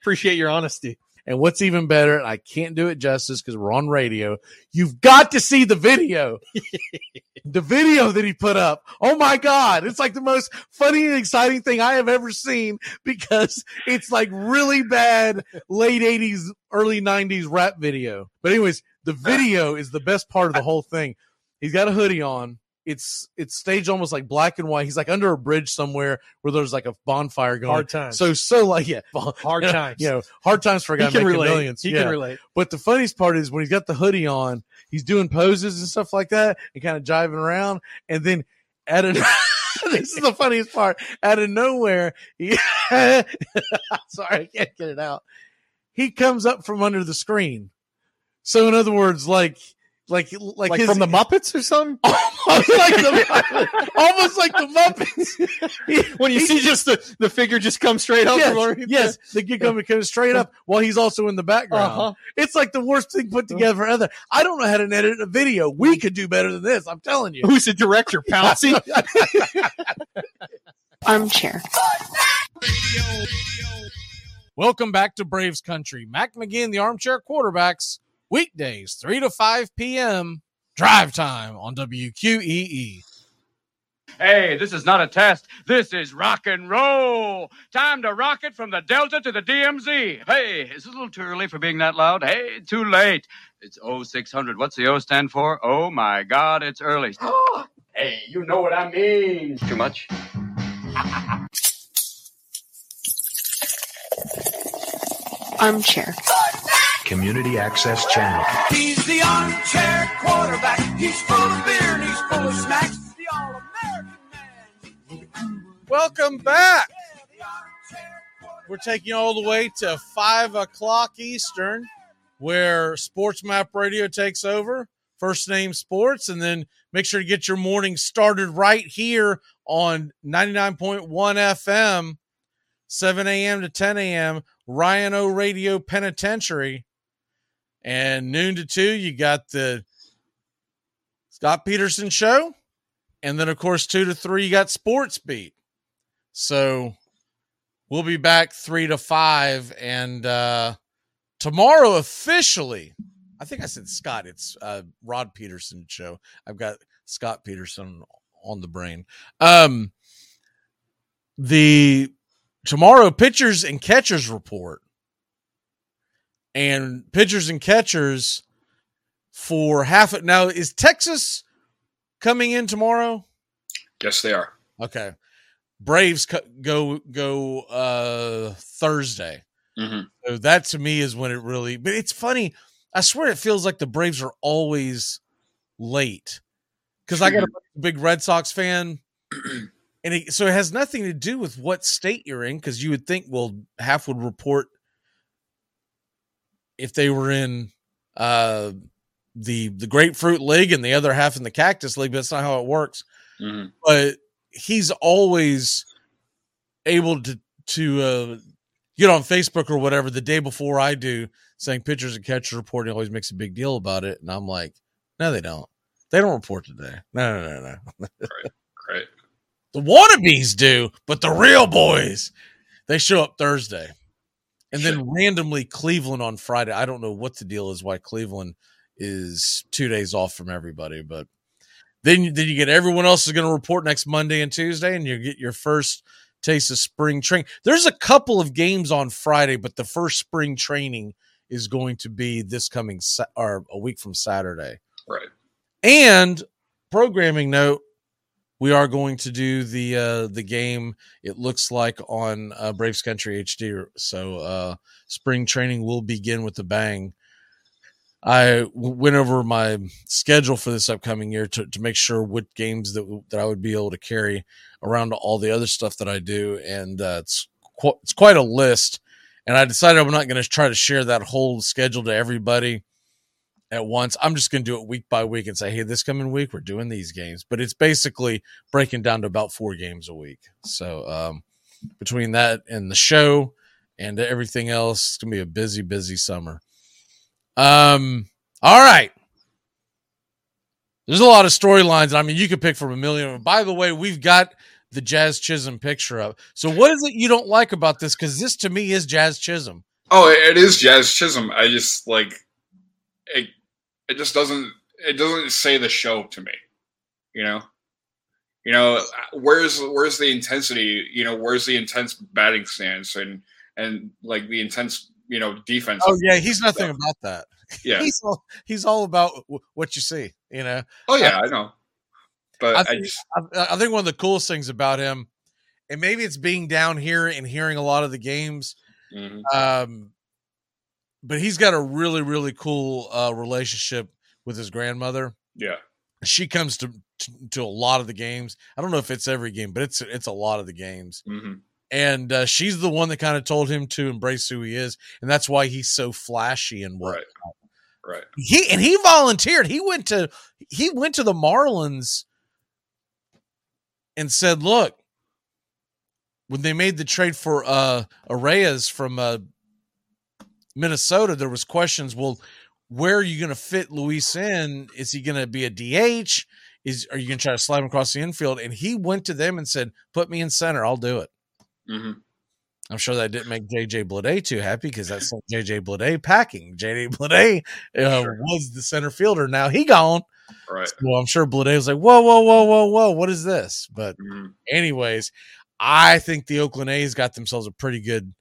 Appreciate your honesty. And what's even better, and I can't do it justice because we're on radio. You've got to see the video. <laughs> the video that he put up. Oh my God. It's like the most funny and exciting thing I have ever seen because it's like really bad late 80s, early 90s rap video. But, anyways, the video is the best part of the whole thing. He's got a hoodie on. It's it's staged almost like black and white. He's like under a bridge somewhere where there's like a bonfire going. Hard times. So so like yeah, Hard <laughs> you know, times. You know, hard times for a guy can making relate. millions. He yeah. can relate. But the funniest part is when he's got the hoodie on, he's doing poses and stuff like that and kind of jiving around. And then out of <laughs> this is the funniest part. Out of nowhere, he <laughs> sorry, I can't get it out. He comes up from under the screen. So in other words, like like like, Like his, from the Muppets or something? almost like <laughs> the almost like the Muppets. <laughs> when you see just the, the figure just come straight up. yes, from yes, the kid coming comes straight up while he's also in the background. Uh-huh. It's like the worst thing put together ever. I don't know how to edit a video. We could do better than this. I'm telling you. Who's the director, Pouncy? <laughs> Armchair. Welcome back to Braves Country. Mac McGinn, the armchair quarterbacks, weekdays, 3 to 5 p.m. drive time on WQEE. Hey, this is not a test. This is rock and roll. Time to rock it from the Delta to the DMZ. Hey, is it a little too early for being that loud? Hey, too late. It's 0600. What's the O stand for? Oh my God, it's early. <gasps> hey, you know what I mean. Too much? Armchair. Community Access Channel. He's the armchair quarterback. He's full of beer and he's full of snacks. The all-American man. Welcome back. We're taking you all the way to five o'clock Eastern, where Sports Map Radio takes over. First name sports, and then make sure to get your morning started right here on 99.1 FM, 7 a.m. to 10 a.m. Rhino Radio Penitentiary. And noon to two, you got the Scott Peterson show. And then, of course, two to three, you got Sports Beat. So we'll be back three to five. And uh, tomorrow, officially, I think I said Scott, it's uh, Rod Peterson show. I've got Scott Peterson on the brain. Um, the tomorrow pitchers and catchers report and pitchers and catchers for half it now is Texas coming in tomorrow? Yes, they are. Okay. Braves go go uh Thursday. Mm-hmm. So that to me is when it really but it's funny. I swear it feels like the Braves are always late. Cuz I got a big Red Sox fan and it, so it has nothing to do with what state you're in cuz you would think well half would report if they were in uh the the grapefruit league and the other half in the cactus league but that's not how it works. Mm-hmm. but he's always able to to uh get on facebook or whatever the day before i do saying pitchers and catchers report he always makes a big deal about it. And i'm like no they don't. They don't report today. No no no no. Right right. <laughs> The wannabes do but the real boys they show up thursday and then randomly Cleveland on Friday. I don't know what the deal is why Cleveland is two days off from everybody, but then then you get everyone else is going to report next Monday and Tuesday, and you get your first taste of spring training. There's a couple of games on Friday, but the first spring training is going to be this coming Sa- or a week from Saturday. Right. And programming note, we are going to do the uh the game it looks like on uh, braves country hd so uh spring training will begin with a bang. I went over my schedule for this upcoming year to, to make sure what games that, that i would be able to carry around all the other stuff that i do and uh, it's qu- it's quite a list and i decided i'm not going to try to share that whole schedule to everybody at once. I'm just going to do it week by week and say, hey, this coming week we're doing these games. But it's basically breaking down to about four games a week. So um, between that and the show and everything else, it's going to be a busy, busy summer. Um, all right. There's a lot of storylines. I mean, you could pick from a million. By the way, we've got the Jazz Chisholm picture up. So, what is it you don't like about this? Because this to me is Jazz Chisholm. Oh, it is Jazz Chisholm. I just like it. It just doesn't. It doesn't say the show to me. You know. You know, where's where's the intensity? You know, where's the intense batting stance and and like the intense you know defense? Oh yeah, he's nothing about that. <laughs> Yeah. he's all he's all about w- what you see. You know. Oh yeah, I know. But I I, think, just I, I think one of the coolest things about him, and maybe it's being down here and hearing a lot of the games, mhm. um, but he's got a really really cool uh, relationship with his grandmother. yeah. She comes to, to to a lot of the games. I don't know if it's every game, but it's it's a lot of the games. hmm And uh, she's the one that kind of told him to embrace who he is, and that's why he's so flashy and what Right. Right. he and he volunteered. He went to he went to the Marlins and said, "Look, when they made the trade for uh Arraez from uh Minnesota, there was questions. Well, where are you going to fit Luis in? Is he going to be a DH? Is are you going to try to slide him across the infield?" And he went to them and said, "Put me in center. I'll do it." hmm I'm sure that didn't make JJ Bleday too happy because that's JJ Bleday packing. JJ Bleday uh, was the center fielder. Now he gone. Right. Well, I'm sure Bleday was like, whoa, whoa, whoa, whoa, whoa, what is this? But Mhm. anyways, I think the Oakland A's got themselves a pretty good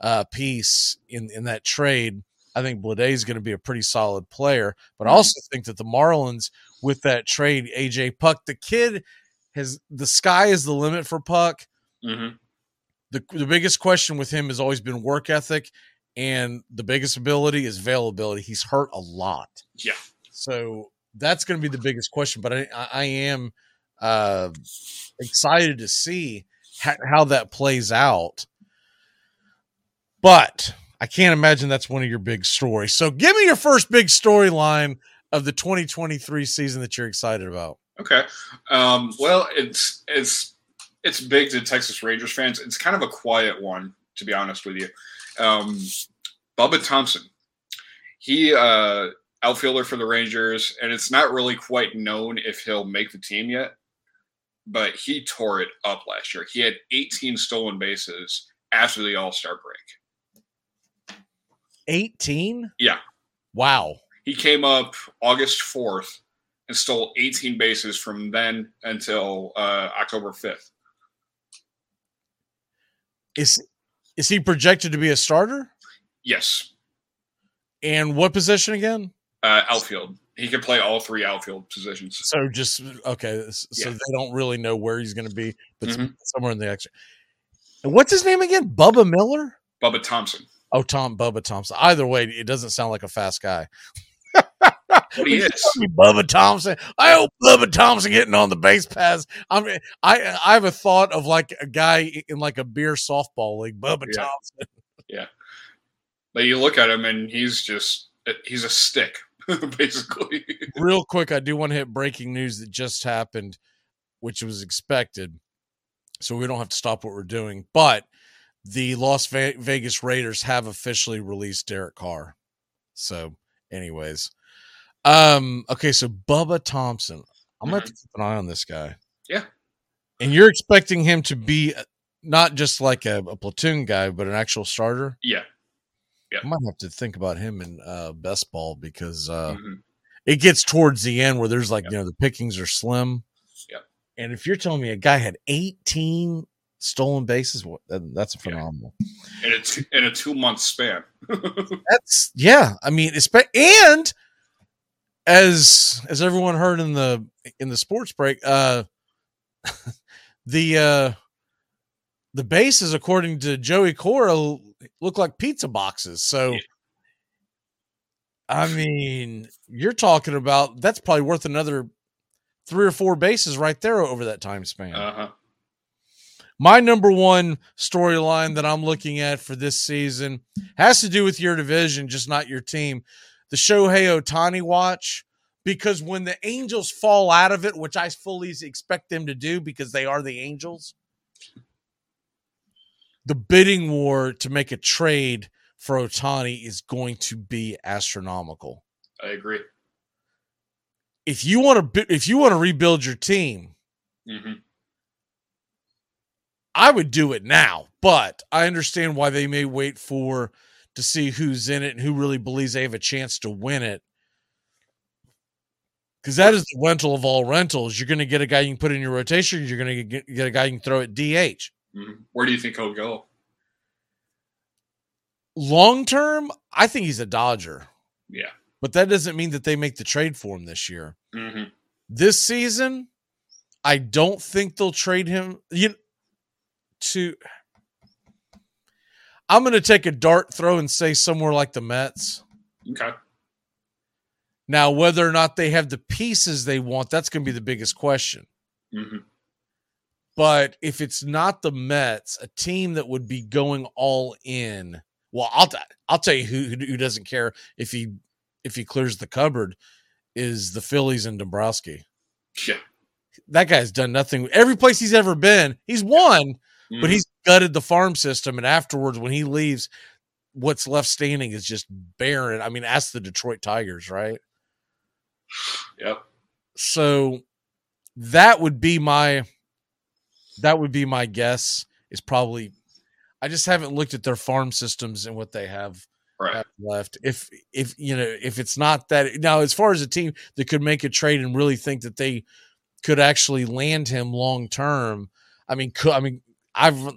uh, piece in in that trade. I think Bleday is going to be a pretty solid player, but I also think that the Marlins with that trade, AJ Puk, the kid has the sky is the limit for Puk Mhm. the the biggest question with him has always been work ethic and the biggest ability is availability. He's hurt a lot. Yeah. So that's going to be the biggest question. But I, I, I am uh, excited to see how, how that plays out. But I can't imagine that's one of your big stories. So give me your first big storyline of the 2023 season that you're excited about. Okay. Um, well, it's it's it's big to Texas Rangers fans. It's kind of a quiet one, to be honest with you. Um, Bubba Thompson, he uh, outfielder for the Rangers, and it's not really quite known if he'll make the team yet. But he tore it up last year. He had 18 stolen bases after the All Star break. 18? Yeah. Wow. He came up August 4th and stole 18 bases from then until uh, October 5th. Is is he projected to be a starter? Yes. And what position again? Uh, outfield. He can play all three outfield positions. So just okay. So Yeah. they don't really know where he's going to be, but Mhm. somewhere in the extra. And what's his name again? Bubba Miller. Bubba Thompson. Oh, Tom Bubba Thompson. Either way, it doesn't sound like a fast guy. What he is. Bubba Thompson. I hope Bubba Thompson getting on the base pass. I mean, I I have a thought of like a guy in like a beer softball league. Bubba Yeah. Thompson. <laughs> Yeah. But you look at him and he's just eh, he's a stick, <laughs> basically. Real quick, I do want to hit breaking news that just happened, which was expected. So we don't have to stop what we're doing. But the Las Vegas Raiders have officially released Derek Carr. So, anyways. Um, okay, so Bubba Thompson. I'm gonna have to keep an eye on this guy. Yeah. And you're expecting him to be uh, not just like a, a platoon guy, but an actual starter. Yeah. I might have to think about him in uh, best ball because uh, Mhm. it gets towards the end where there's like you know the pickings are slim. Yep. And if you're telling me a guy had 18 stolen bases, that's phenomenal. And it's in a two month span. <laughs> That's yeah. I mean, espe- and as as everyone heard in the in the sports break, uh, <laughs> the uh, the bases, according to Joey Cora, look like pizza boxes. So. I mean, you're talking about that's probably worth another three or four bases right there over that time span. Uh huh. My number one storyline that I'm looking at for this season has to do with your division, just not your team. The Shohei Ohtani watch, because when the Angels fall out of it, which I fully expect them to do because they are the Angels, the bidding war to make a trade for Ohtani is going to be astronomical. I agree. If you want to, if you want to rebuild your team, hmm I would do it now, but I understand why they may wait for to see who's in it and who really believes they have a chance to win it. Because that is the rental of all rentals. You're going to get a guy you can put in your rotation. You're going to get, get a guy you can throw at DH. hmm Where do you think he'll go? Long term, I think he's a Dodger, Yeah. but that doesn't mean that they make the trade for him this year. hmm This season, I don't think they'll trade him. You to. I'm going to take a dart throw and say somewhere like the Mets. Okay. Now, whether or not they have the pieces they want, that's going to be the biggest question. hmm But if it's not the Mets, a team that would be going all in, well, I'll t- I'll tell you who who doesn't care if he if he clears the cupboard is the Phillies and Dombrowski. Yeah. That guy's done nothing. Every place he's ever been, he's won, Mhm. but he's gutted the farm system. And afterwards, when he leaves, what's left standing is just barren. I mean, ask the Detroit Tigers, right? Yep. So that would be my that would be my guess is probably I just haven't looked at their farm systems and what they have, Right. have left. If if you know if it's not that now as far as a team that could make a trade and really think that they could actually land him long term, I mean, cou- I mean, I've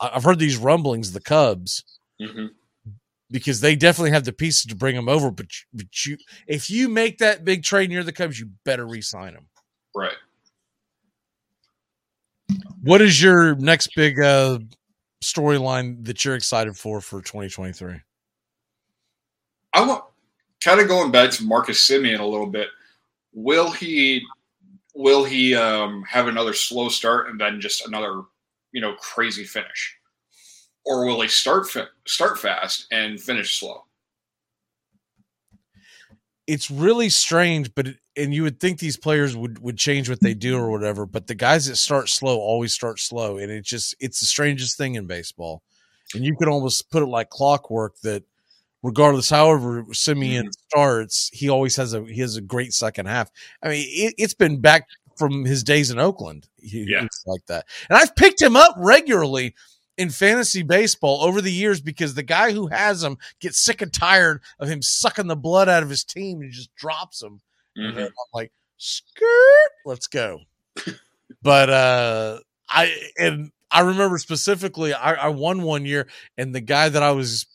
I've heard these rumblings, the Cubs, hmm because they definitely have the pieces to bring him over. But you, but you, if you make that big trade near the Cubs, you better re-sign him. Right. What is your next big uh, storyline that you're excited for for 2023? I want kind of going back to Marcus Semien a little bit. Will he will he um, have another slow start and then just another you know crazy finish, or will he start fa- start fast and finish slow? it's really strange, but it, and you would think these players would would change what they do or whatever, but the guys that start slow always start slow, and it just it's the strangest thing in baseball. And you could almost put it like clockwork that regardless however Semien mm-hmm. starts, he always has a he has a great second half. I mean, it, it's been back from his days in Oakland. He, Yeah. he's like that, and I've picked him up regularly in fantasy baseball over the years because the guy who has him gets sick and tired of him sucking the blood out of his team and just drops him. And I'm like, skirt, let's go. <laughs> but uh I and I remember specifically I, I won one year and the guy that I was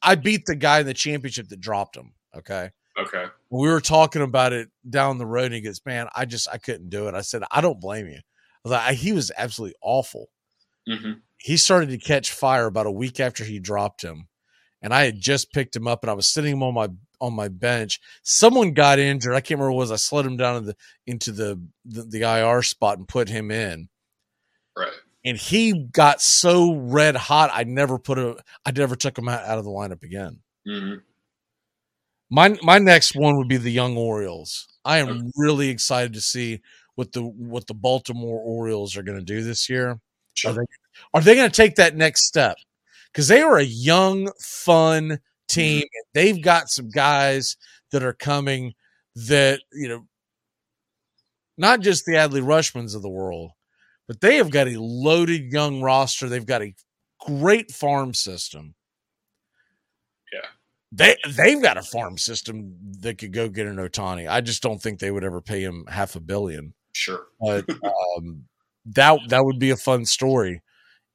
I beat the guy in the championship that dropped him. Okay. Okay. We were talking about it down the road and he goes, Man, I just I couldn't do it. I said, I don't blame you. I was like, I- he was absolutely awful hmm he started to catch fire about a week after he dropped him and i had just picked him up and i was sitting him on my on my bench someone got injured i can't remember what it was i slid him down in the, into the, the the ir spot and put him in Right. and he got so red hot i never put a i never took him out, out of the lineup again hmm my my next one would be the young orioles i am really excited to see what the what the baltimore orioles are going to do this year are they, are they going to take that next step? Because they are a young, fun mm-hmm. team. and They've got some guys that are coming that, you know, not just the Adley Rutschmans of the world, but they have got a loaded young roster. They've got a great farm system. They they've got a farm system that could go get an Ohtani. I just don't think they would ever pay him half a billion Sure. but <laughs> um, that that would be a fun story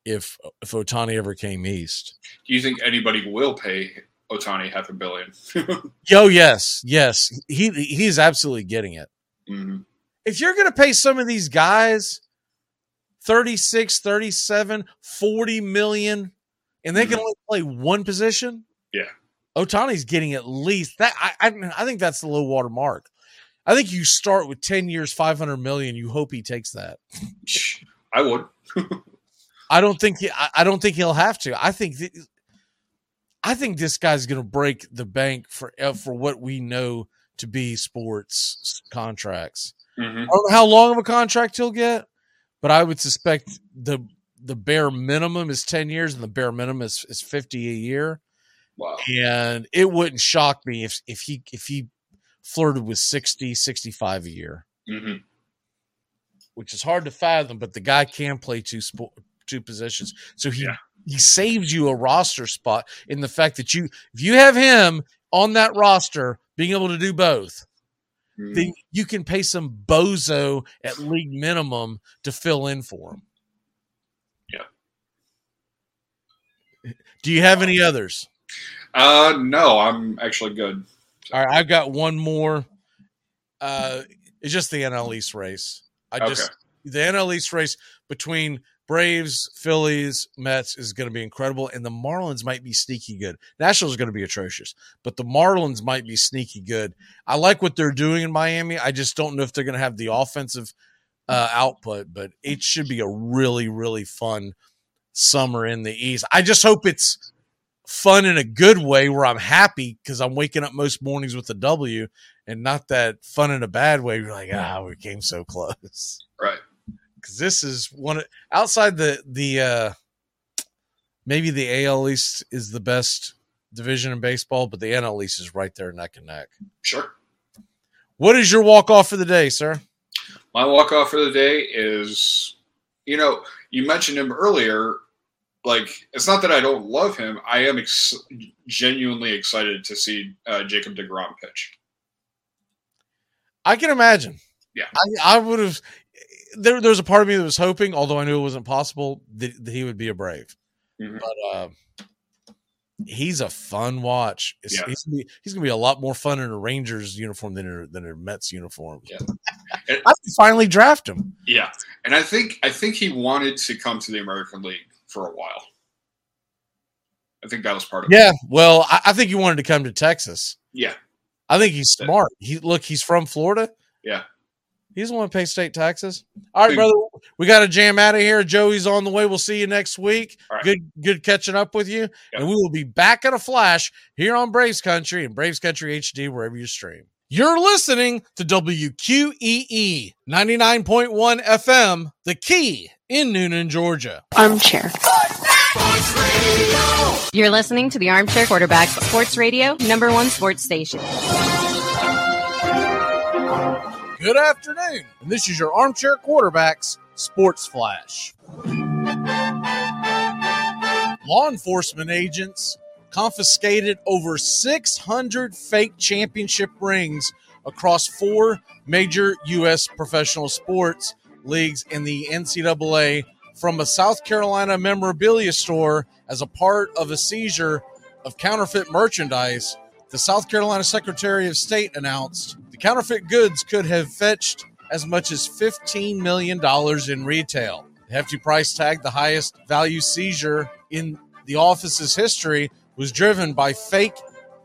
if if Ohtani ever came east. Do you think anybody will pay Ohtani half a billion? <laughs> Yo, yes, yes, he he's absolutely getting it. Mhm. If you're going to pay some of these guys 36, 37, 40 million and they can only play one position, Yeah. Ohtani's getting at least that I I, I think that's the low water mark. I think you start with 10 years, 500 million, you hope he takes that. I would. <laughs> I don't think he, I, I don't think he'll have to. I think th- I think this guy's going to break the bank for uh, for what we know to be sports contracts. Mhm. I don't know how long of a contract he'll get, but I would suspect the the bare minimum is 10 years and the bare minimum is, is 50 a year. Wow. And it wouldn't shock me if if he if he flirted with 60 65 a year hmm which is hard to fathom, but the guy can play two sport, two positions. So he he saves you a roster spot in the fact that you if you have him on that roster being able to do both, then you can pay some bozo at league minimum to fill in for him. Yeah. Do you have any others? Uh, no, I'm actually good. All right, I've got one more. Uh, it's just the NL East race. I just Okay. the NL East race between Braves, Phillies, Mets is going to be incredible, and the Marlins might be sneaky good. Nationals is going to be atrocious, but the Marlins might be sneaky good. I like what they're doing in Miami. I just don't know if they're going to have the offensive uh, output, but it should be a really, really fun summer in the East. I just hope it's fun in a good way where I'm happy because I'm waking up most mornings with a W and not that fun in a bad way. You're like, ah, we came so close. Right. Because this is one of, outside the, the, uh, maybe the AL East is the best division in baseball, but the NL East is right there neck and neck. Sure. What is your walk off for the day, sir? My walk off for the day is, you know, you mentioned him earlier. Like, it's not that I don't love him. I am ex- genuinely excited to see uh, Jacob DeGrom pitch. I can imagine. Yeah. I, I would have. There, there's a part of me that was hoping, although I knew it wasn't possible, that, that he would be a Brave. Mhm. But uh, he's a fun watch. Yeah. he's, gonna be, he's gonna be a lot more fun in a Rangers uniform than in a, than a Mets uniform. Yeah. <laughs> I could finally draft him. Yeah, and I think I think he wanted to come to the American League for a while. I think that was part of it. Yeah. Well, I, I think he wanted to come to Texas. Yeah. I think he's smart. He look, he's from Florida. Yeah. He doesn't want to pay state taxes. All right, brother. We got to jam out of here. Joey's on the way. We'll see you next week. Right. Good, good catching up with you. And we will be back in a flash here on Braves Country and Braves Country HD wherever you stream. You're listening to WQEE 99.1 FM, The Key in Newnan, Georgia. Armchair. You're listening to the Armchair Quarterback Sports Radio, number one sports station. Good afternoon. And this is your Armchair Quarterbacks Sports Flash. Law enforcement agents confiscated over 600 fake championship rings across four major U.S. professional sports leagues and the NCAA from a South Carolina memorabilia store as a part of a seizure of counterfeit merchandise. The South Carolina Secretary of State announced the counterfeit goods could have fetched as much as $15 million in retail. The hefty price tag, the highest value seizure in the office's history, was driven by fake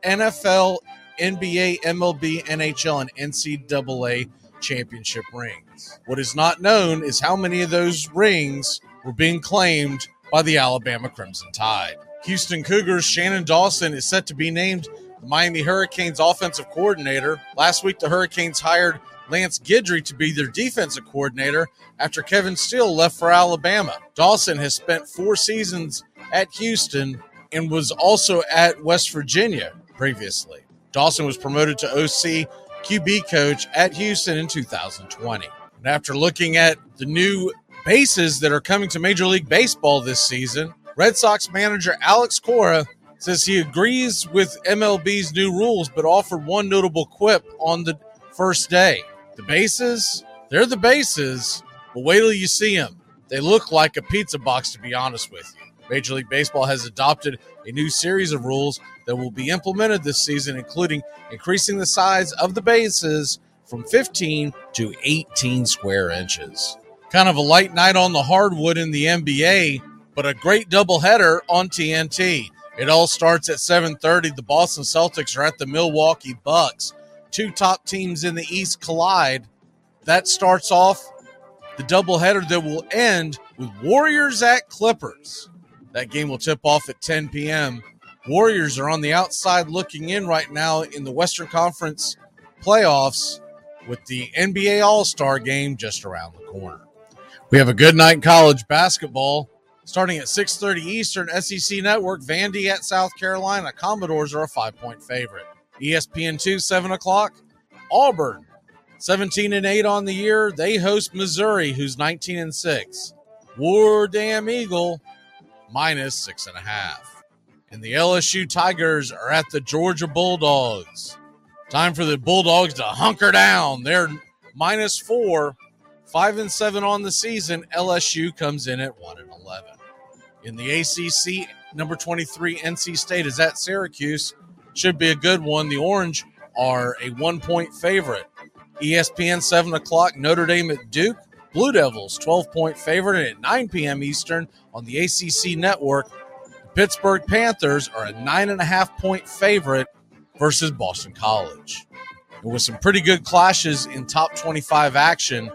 NFL, NBA, MLB, NHL, and NCAA championship rings. What is not known is how many of those rings were being claimed by the Alabama Crimson Tide. Houston Cougars Shannon Dawson is set to be named the Miami Hurricanes offensive coordinator. Last week, the Hurricanes hired Lance Guidry to be their defensive coordinator after Kevin Steele left for Alabama. Dawson has spent four seasons at Houston and was also at West Virginia previously. Dawson was promoted to OC QB coach at Houston in 2020. And after looking at the new bases that are coming to Major League Baseball this season, Red Sox manager Alex Cora says he agrees with MLB's new rules, but offered one notable quip on the first day. The bases, they're the bases, but wait till you see them. They look like a pizza box, to be honest with you. Major League Baseball has adopted a new series of rules that will be implemented this season, including increasing the size of the bases from 15 to 18 square inches. Kind of a light night on the hardwood in the NBA, but a great doubleheader on TNT. It all starts at 7:30. The Boston Celtics are at the Milwaukee Bucks. Two top teams in the East collide. That starts off the doubleheader that will end with Warriors at Clippers. That game will tip off at 10 p.m. Warriors are on the outside looking in right now in the Western Conference playoffs with the NBA All-Star game just around the corner. We have a good night in college basketball starting at 6:30 Eastern SEC Network Vandy at South Carolina. Commodores are a 5-point favorite. E ESPN 2 7 o'clock. Auburn 17 and 8 on the year. They host Missouri, who's 19 and 6. War Damn Eagle minus six and a half. And the LSU Tigers are at the Georgia Bulldogs. Time for the Bulldogs to hunker down. They're minus four, five and seven on the season. LSU comes in at one and eleven. In the ACC, number 23, NC State is at Syracuse. Should be a good one. The Orange are a one point favorite. ESPN, 7 o'clock, Notre Dame at Duke. Blue Devils, 12 point favorite. At 9 p.m. Eastern on the ACC network, the Pittsburgh Panthers are a 9.5 point favorite versus Boston College. And with some pretty good clashes in top 25 action,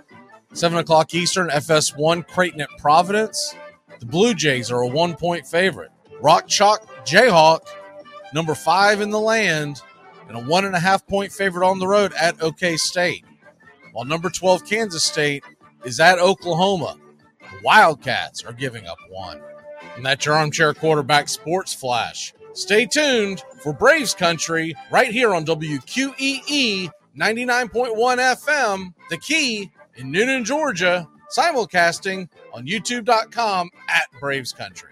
7 o'clock Eastern, FS1, Creighton at Providence. The Blue Jays are a one point favorite. Rock Chalk Jayhawk, number five in the land, and a one and a half point favorite on the road at OK State. While number 12 Kansas State is at Oklahoma. The Wildcats are giving up one. And that's your armchair quarterback sports flash. Stay tuned for Braves Country right here on WQEE 99.1 FM, The Key in Newnan, Georgia, simulcasting on youtube.com at Braves Country.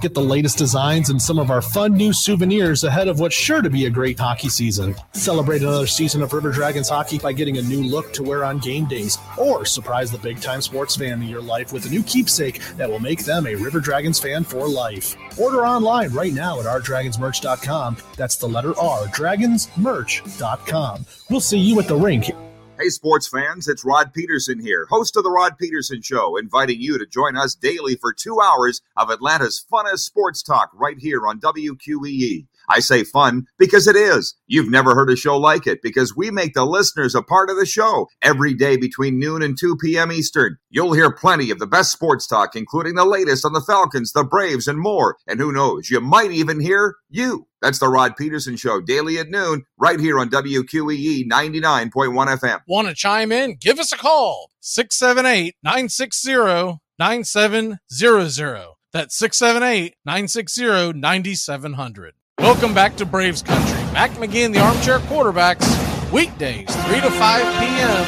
Get the latest designs and some of our fun new souvenirs ahead of what's sure to be a great hockey season. Celebrate another season of River Dragons hockey by getting a new look to wear on game days, or surprise the big time sports fan in your life with a new keepsake that will make them a River Dragons fan for life. Order online right now at rdragonsmerch.com. That's the letter R, dragonsmerch.com. We'll see you at the rink. Hey, sports fans, it's Rod Peterson here, host of The Rod Peterson Show, inviting you to join us daily for two hours of Atlanta's funnest sports talk right here on WQEE. I say fun because it is. You've never heard a show like it because we make the listeners a part of the show every day between noon and 2 p.m. Eastern. You'll hear plenty of the best sports talk, including the latest on the Falcons, the Braves, and more. And who knows, you might even hear you. That's the Rod Peterson Show, daily at noon, right here on WQEE 99.1 FM. Want to chime in? Give us a call 678 960 9700. That's 678 960 9700. Welcome back to Braves Country. Mac McGee and the Armchair Quarterbacks, weekdays, 3 to 5 p.m.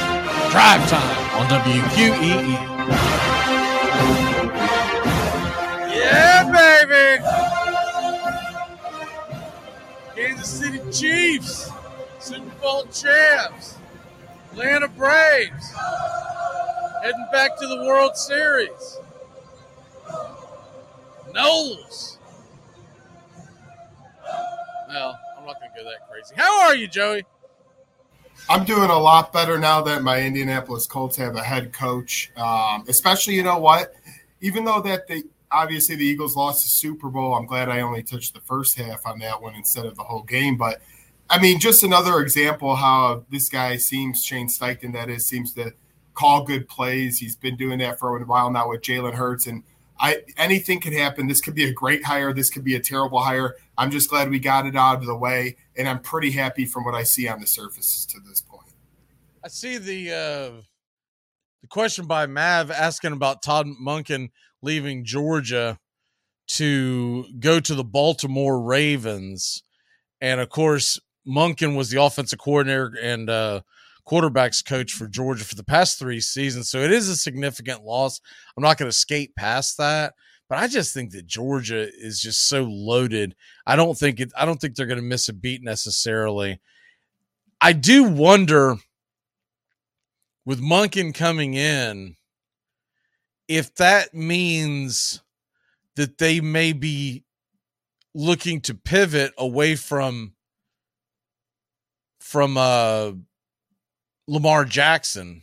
Drive time on WQEE. Yeah, baby! Kansas City Chiefs, Super Bowl champs, Atlanta Braves, heading back to the World Series. Knowles. Well, I'm not going to go that crazy. How are you, Joey? I'm doing a lot better now that my Indianapolis Colts have a head coach. Um, especially, you know what? Even though that they obviously the Eagles lost the Super Bowl, I'm glad I only touched the first half on that one instead of the whole game. But I mean, just another example how this guy seems Shane Steichen that is seems to call good plays. He's been doing that for a while now with Jalen Hurts, and I anything could happen. This could be a great hire. This could be a terrible hire. I'm just glad we got it out of the way, and I'm pretty happy from what I see on the surfaces to this point. I see the uh, the question by Mav asking about Todd Monken leaving Georgia to go to the Baltimore Ravens, and of course Monken was the offensive coordinator and uh, quarterbacks coach for Georgia for the past three seasons, so it is a significant loss. I'm not going to skate past that. But I just think that Georgia is just so loaded. I don't think it. I don't think they're going to miss a beat necessarily. I do wonder with Monken coming in if that means that they may be looking to pivot away from from uh Lamar Jackson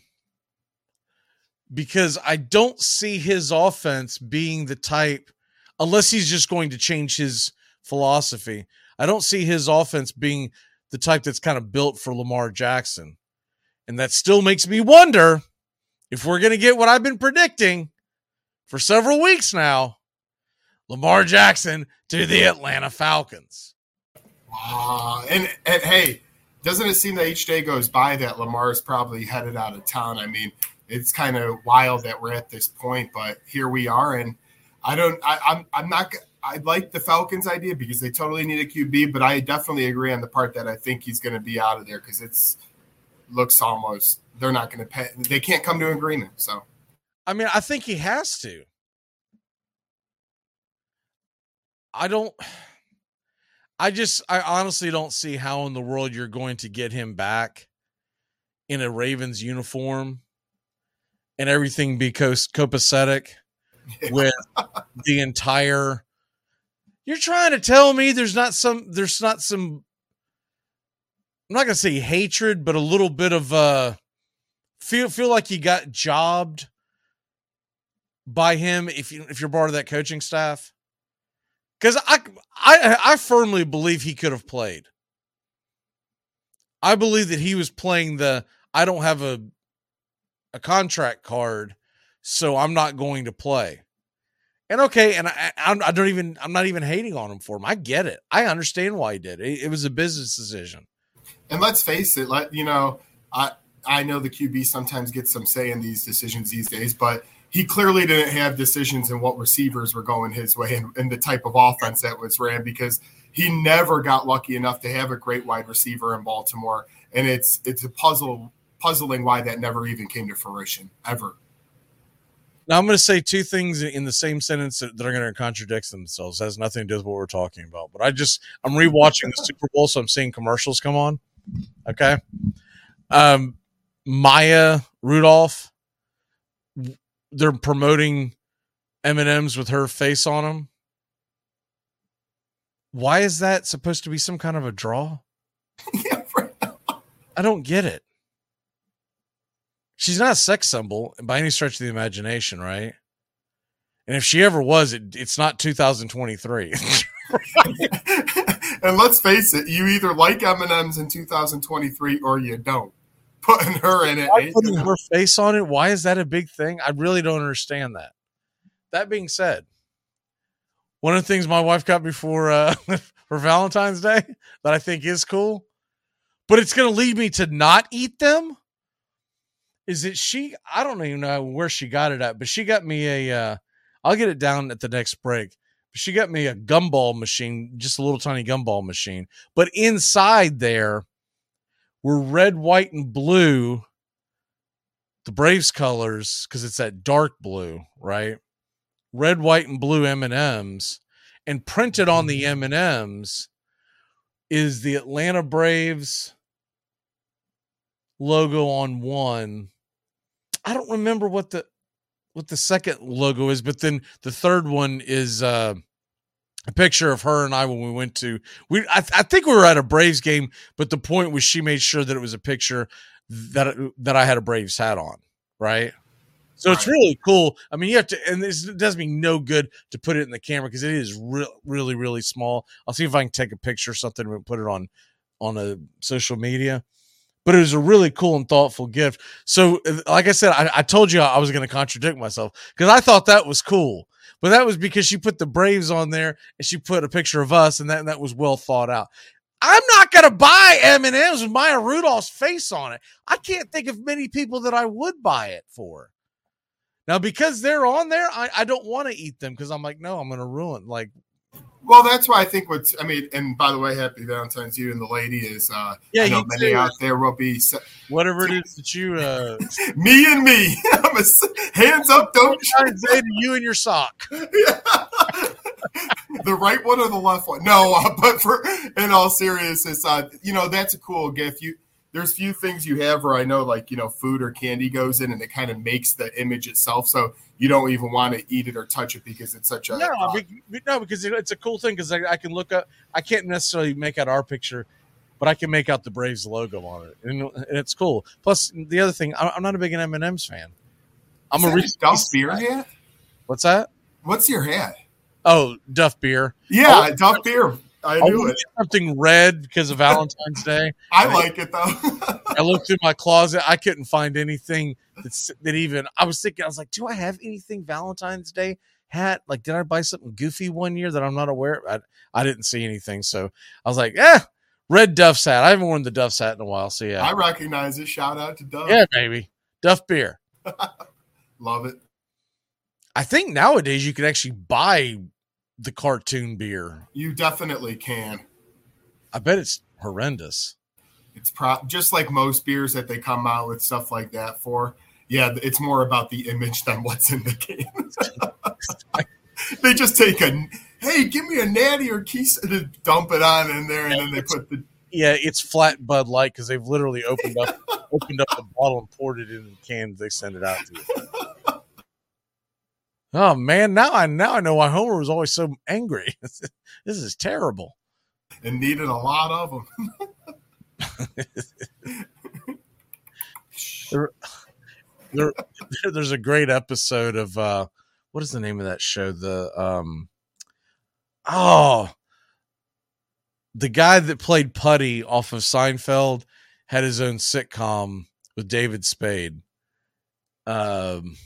because I don't see his offense being the type, unless he's just going to change his philosophy. I don't see his offense being the type that's kind of built for Lamar Jackson. And that still makes me wonder if we're going to get what I've been predicting for several weeks now Lamar Jackson to the Atlanta Falcons. Wow. And, and hey, doesn't it seem that each day goes by that Lamar is probably headed out of town? I mean, it's kind of wild that we're at this point, but here we are. And I don't, I, I'm, I'm not, I like the Falcons idea because they totally need a QB, but I definitely agree on the part that I think he's going to be out of there because it's looks almost they're not going to pay. They can't come to an agreement. So, I mean, I think he has to. I don't. I just, I honestly don't see how in the world you're going to get him back in a Ravens uniform and everything be co- copacetic <laughs> with the entire. You're trying to tell me there's not some, there's not some. I'm not gonna say hatred, but a little bit of uh feel feel like you got jobbed by him if you if you're part of that coaching staff. Because I, I I firmly believe he could have played. I believe that he was playing the I don't have a a contract card, so I'm not going to play. And okay, and I, I, I don't even, I'm not even hating on him for him. I get it. I understand why he did it. It was a business decision. And let's face it, let you know, I I know the QB sometimes gets some say in these decisions these days, but he clearly didn't have decisions in what receivers were going his way and, and the type of offense that was ran because he never got lucky enough to have a great wide receiver in Baltimore. And it's it's a puzzle puzzling why that never even came to fruition ever. Now I'm going to say two things in the same sentence that, that are going to contradict themselves. It has nothing to do with what we're talking about. But I just I'm rewatching the Super Bowl, so I'm seeing commercials come on. Okay, um, Maya Rudolph, they're promoting M and M's with her face on them. Why is that supposed to be some kind of a draw? <laughs> I don't get it. She's not a sex symbol by any stretch of the imagination, right? And if she ever was, it, it's not 2023. <laughs> and let's face it, you either like M and M's in 2023 or you don't. Putting her in it, Why putting her face on it. Why is that a big thing? I really don't understand that. That being said, one of the things my wife got me for uh, <laughs> for Valentine's Day that I think is cool, but it's going to lead me to not eat them. Is that she? I don't even know where she got it at, but she got me a. Uh, I'll get it down at the next break. She got me a gumball machine, just a little tiny gumball machine, but inside there were red, white, and blue, the Braves colors, because it's that dark blue, right? Red, white, and blue M and M's, and printed on the M and M's is the Atlanta Braves logo on one. I don't remember what the what the second logo is, but then the third one is uh, a picture of her and I when we went to we. I, th- I think we were at a Braves game, but the point was she made sure that it was a picture that that I had a Braves hat on, right? So it's really cool. I mean, you have to, and this does me no good to put it in the camera because it is re- really, really small. I'll see if I can take a picture or something and put it on on a social media. But it was a really cool and thoughtful gift. So, like I said, I, I told you I was going to contradict myself because I thought that was cool. But that was because she put the Braves on there and she put a picture of us, and that and that was well thought out. I'm not going to buy M and M's with Maya Rudolph's face on it. I can't think of many people that I would buy it for. Now, because they're on there, I, I don't want to eat them because I'm like, no, I'm going to ruin. Like, Well, that's why I think what's. I mean, and by the way, happy Valentine's to you and the lady is. uh Yeah, I know many too. out there will be. se- whatever it <laughs> is that you, uh, me and me. <laughs> I'm a hands up, don't. Say to you and your sock. <laughs> the right one or the left one? No, uh, but for in all seriousness, uh, you know that's a cool gift. You there's few things you have where I know like you know food or candy goes in and it kind of makes the image itself, so you don't even want to eat it or touch it because it's such a No, be- no, because it's a cool thing because I, I can look up. I can't necessarily make out our picture, but I can make out the Braves logo on it, and, and it's cool. Plus, the other thing, I'm, I'm not a big M and M's fan. I'm a Reese's Duff beer guy. hat. What's that? What's your hat? Oh, Duff beer. Yeah, Oh, Duff beer. I I knew wanted it. something red because of <laughs> Valentine's Day. I like it though. I <laughs> looked through my closet. I couldn't find anything that's that even. I was thinking. I was like, do I have anything Valentine's Day hat? Like, did I buy something goofy one year that I'm not aware? Of? I I didn't see anything, so I was like, eh, red Duff's hat. I haven't worn the Duff's hat in a while, so yeah, I recognize it. Shout out to Duff. yeah, baby, Duff beer. <laughs> Love it. I think nowadays you can actually buy the cartoon beer. You definitely can. I bet it's horrendous. It's pro- just like most beers that they come out with stuff like that for. Yeah, it's more about the image than what's in the can. <laughs> they just take a hey, give me a natty or keys to dump it on in there, and then they put the Yeah, it's flat Bud Light because they've literally opened up <laughs> opened up the bottle and poured it in the cans. They send it out to you. Oh man, now I now I know why Homer was always so angry. <laughs> this is terrible. and needed a lot of them. <laughs> There, there, <laughs> there's a great episode of uh, what is the name of that show? The um, oh, the guy that played Puddy off of Seinfeld had his own sitcom with David Spade. Um,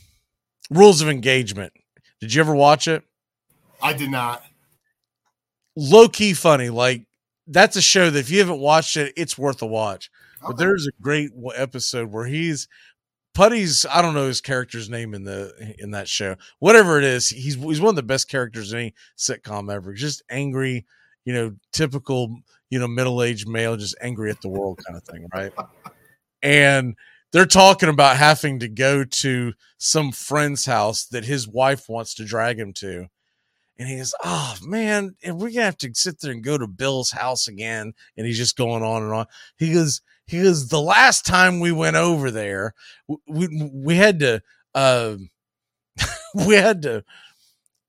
Rules of Engagement. Did you ever watch it? I did not. Low key funny. Like that's a show that if you haven't watched it, it's worth a watch. But there's a great episode where he's Puddy's. I don't know his character's name in the in that show. Whatever it is, he's he's one of the best characters in any sitcom ever. Just angry, you know, typical you know middle aged male, just angry at the world kind of thing, right? <laughs> And they're talking about having to go to some friend's house that his wife wants to drag him to. And he goes, Oh man, we're gonna have to sit there and go to Bill's house again. And he's just going on and on. He goes, he goes, the last time we went over there, we we had to uh <laughs> we had to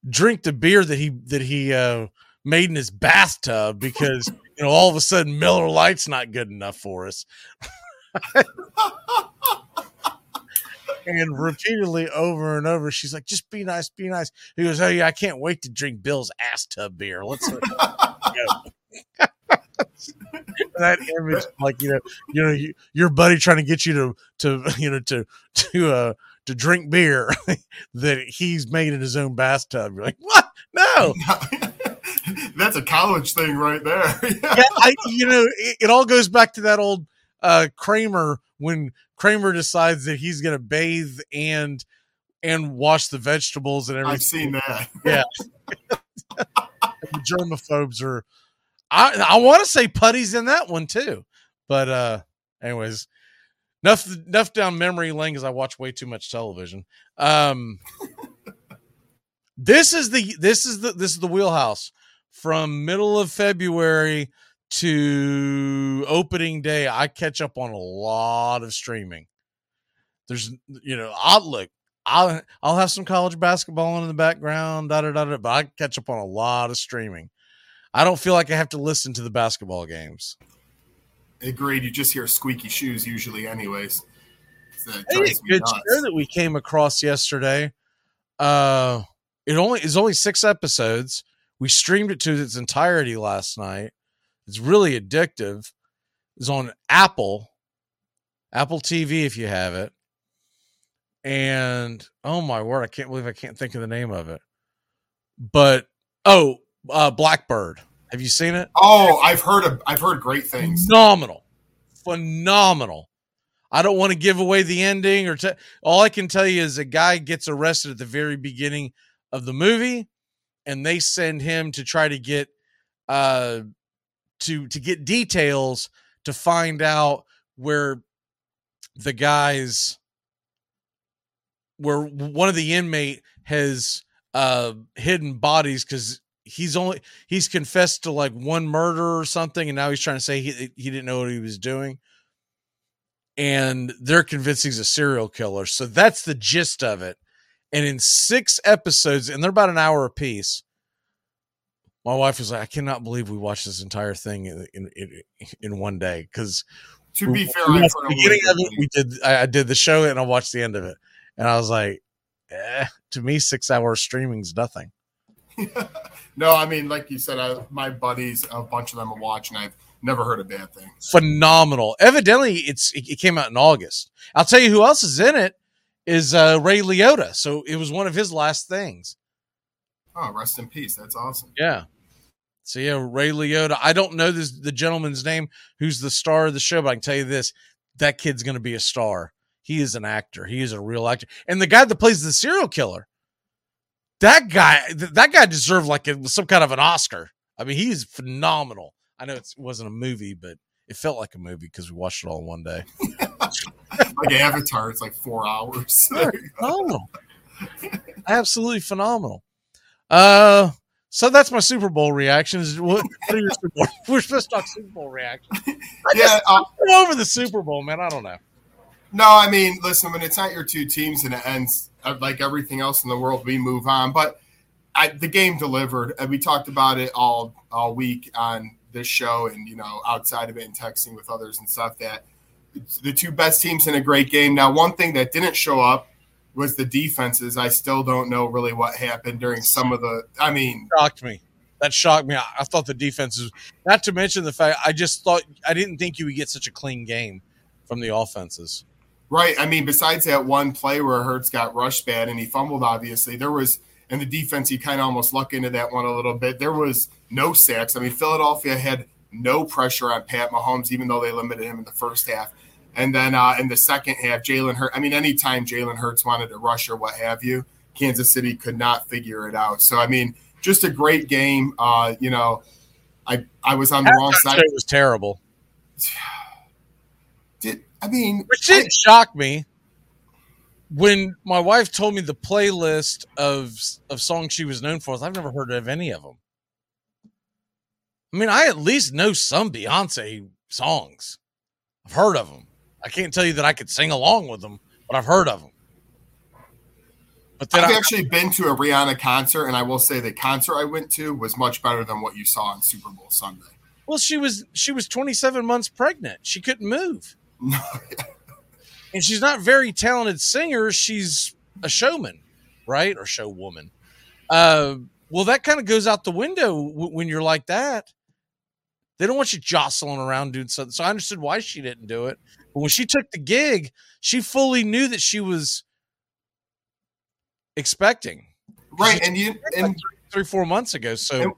drink the beer that he that he uh made in his bathtub because you know all of a sudden Miller Lite's not good enough for us. <laughs> and repeatedly over and over, she's like, "Just be nice, be nice." He goes, "Oh yeah, I can't wait to drink Bill's ass tub beer. Let's go." <laughs> that image, like you know, you know, you, your buddy trying to get you to to <laughs> you know to to uh to drink beer <laughs> that he's made in his own bathtub. You're like, what? No, That's a college thing right there. yeah, I, you know, it, it all goes back to that old uh, Kramer when Kramer decides that he's going to bathe and and wash the vegetables and everything. I've seen that. Yeah, <laughs> the germaphobes are. I I want to say Puddy's in that one too, but uh, anyways, enough enough down memory lane because I watch way too much television. Um, this is the this is the this is the wheelhouse from middle of February to opening day. I catch up on a lot of streaming. There's you know I'll look. I'll I'll have some college basketball on in the background, da da da da. But I catch up on a lot of streaming. I don't feel like I have to listen to the basketball games. Agreed. You just hear squeaky shoes usually, anyways. That Hey, good nuts. show that we came across yesterday. Uh, it only is only six episodes. We streamed it to its entirety last night. It's really addictive. It's on Apple, Apple TV if you have it. And oh my word, I can't believe I can't think of the name of it. But oh, uh, Blackbird. Have you seen it? Oh, I've heard of, I've heard great things. phenomenal phenomenal i don't want to give away the ending or te- all i can tell you is a guy gets arrested at the very beginning of the movie and they send him to try to get uh to to get details to find out where the guys where one of the inmate has uh hidden bodies because he's only he's confessed to like one murder or something and now he's trying to say he, he didn't know what he was doing. And they're convinced he's a serial killer so that's the gist of it. And in six episodes and they're about an hour apiece my wife was like i cannot believe we watched this entire thing in in, in, one day because To be fair, we I've watched heard the beginning of it we did I, I did the show and i watched the end of it and i was like eh, to me six hours streaming's nothing <laughs> No, I mean, like you said, I, my buddies, a bunch of them are watching. I've never heard a bad thing. phenomenal. Evidently, it's it, it came out in August. I'll tell you who else is in it is uh, Ray Liotta. So it was one of his last things. Oh, rest in peace. That's awesome. Yeah. So yeah, Ray Liotta. I don't know this the gentleman's name who's the star of the show, but I can tell you this: that kid's going to be a star. He is an actor. He is a real actor. And the guy that plays the serial killer, that guy, th- that guy deserved like a, some kind of an Oscar. I mean, he's phenomenal. I know it wasn't a movie, but it felt like a movie because we watched it all in one day. <laughs> Like Avatar, it's like four hours. phenomenal. Absolutely phenomenal. Uh, so that's my Super Bowl reactions. What, <laughs> what are your Super Bowl? We're supposed to talk Super Bowl reactions. yeah, uh, over the Super Bowl, man. I don't know. No, I mean, listen, when it's not your two teams and it ends uh, like everything else in the world, we move on. But I, the game delivered, and we talked about it all all week on this show, and you know, outside of it, and texting with others and stuff. That the two best teams in a great game. Now, one thing that didn't show up was the defenses. I still don't know really what happened during some of the. I mean, Shocked me. That shocked me. I, I thought the defenses, not to mention the fact, I just thought I didn't think you would get such a clean game from the offenses. Right. I mean, besides that one play where Hurts got rushed bad and he fumbled, obviously there was and the defense, you kind of almost luck into that one a little bit. There was no sacks. I mean, Philadelphia had no pressure on Pat Mahomes, even though they limited him in the first half. And then uh, in the second half, Jalen Hurts. I mean, anytime Jalen Hurts wanted to rush or what have you, Kansas City could not figure it out. So I mean, just a great game. Uh, you know, I I was on the wrong side. show was terrible. <sighs> Did I mean? Which didn't shock me when my wife told me the playlist of of songs she was known for. I've never heard of any of them. I mean, I at least know some Beyonce songs. I've heard of them. I can't tell you that I could sing along with them, but I've heard of them. But I've I, actually been to a Rihanna concert, and I will say the concert I went to was much better than what you saw on Super Bowl Sunday. well, she was she was 27 months pregnant. She couldn't move. <laughs> and she's not a very talented singer. She's a showman, right? Or showwoman. Uh, well, that kind of goes out the window w- when you're like that. They don't want you jostling around doing something. So I understood why she didn't do it. But when she took the gig, she fully knew that she was expecting. Right, and you and three, four months ago. So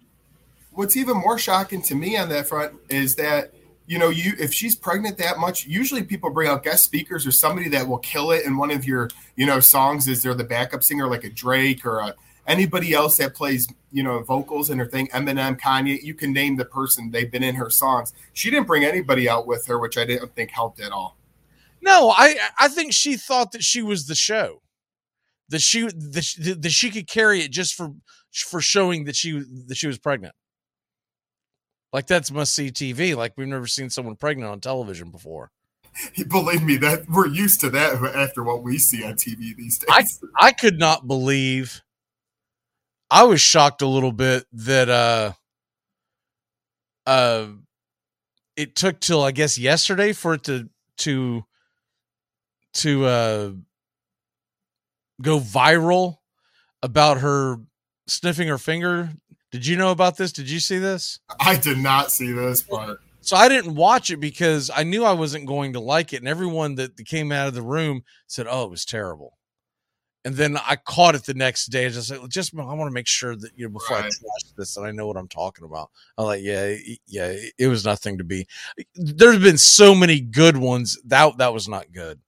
what's even more shocking to me on that front is that you know you if she's pregnant that much usually people bring out guest speakers or somebody that will kill it in one of your you know songs is there the backup singer like a drake or a, anybody else that plays you know vocals in her thing eminem kanye you can name the person they've been in her songs she didn't bring anybody out with her which i didn't think helped at all No, I I think she thought that she was the show, that she that she, that she could carry it just for for showing that she that she was pregnant. Like that's must see TV. Like we've never seen someone pregnant on television before. <laughs> believe me that we're used to that after what we see on tv these days I I could not believe. I was shocked a little bit that uh uh it took till I guess yesterday for it to to to uh go viral about her sniffing her finger. Did you know about this? Did you see this? i did not see this but So I didn't watch it because I knew I wasn't going to like it, and everyone that came out of the room said, "Oh, it was terrible." And then I caught it the next day. I just like, just I want to make sure that you know before I Right. trash this that I know what I'm talking about. I'm like, yeah, yeah, it- was nothing to be. There's been so many good ones that that was not good.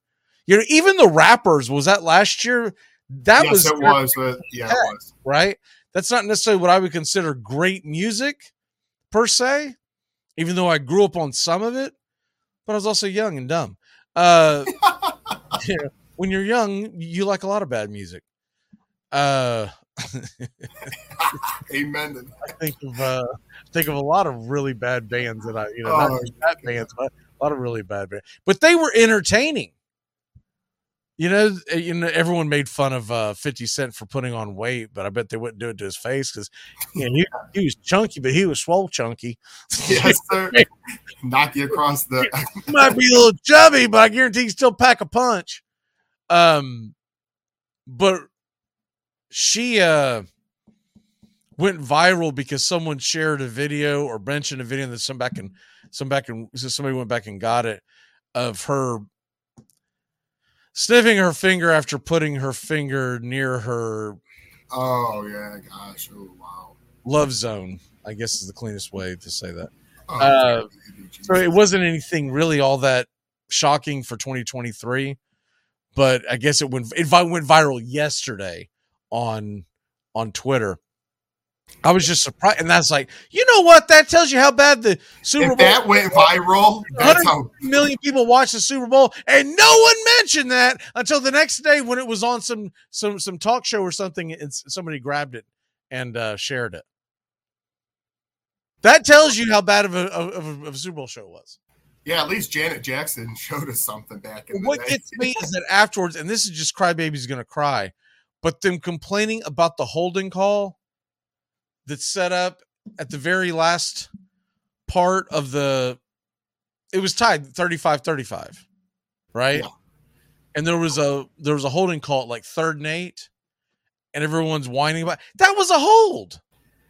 You know, even the rappers was that last year. That yes was it was but yeah it was right? That's not necessarily what I would consider great music per se, even though I grew up on some of it, but I was also young and dumb. Uh, <laughs> <laughs> you know, when you're young, you like a lot of bad music. Uh, <laughs> amen <laughs> I think of uh, think of a lot of really bad bands that I, you know, not Oh, just bad bands, but a lot of really bad bands. But they were entertaining. You know, uh, you know, everyone made fun of uh, Fifty Cent for putting on weight, but I bet they wouldn't do it to his face because you know, he, he was chunky, but he was swole chunky. <laughs> yes sir knock you across the might be a little chubby, but I guarantee he still pack a punch. Um, but she uh went viral because someone shared a video or mentioned a video that some back and some back and so somebody went back and got it of her sniffing her finger after putting her finger near her oh yeah gosh oh wow love zone. I guess is the cleanest way to say that. Oh, Uh, so it wasn't anything really all that shocking for 2023, but I guess it went it went viral yesterday on on Twitter. I was just surprised, and that's like, you know what? That tells you how bad the Super if Bowl. that went viral that's how million people watched the Super Bowl, and no one mentioned that until the next day when it was on some some some talk show or something, and somebody grabbed it and uh, shared it. That tells you how bad of a, of, a, of a Super Bowl show it was. Yeah at least janet jackson <laughs> showed us something back in the What day gets me is that afterwards, and this is just crybaby's gonna cry, but them complaining about the holding call that's set up at the very last part of the it was tied 35-35, right? And there was a there was a holding call at like third and eight, and everyone's whining about that was a hold.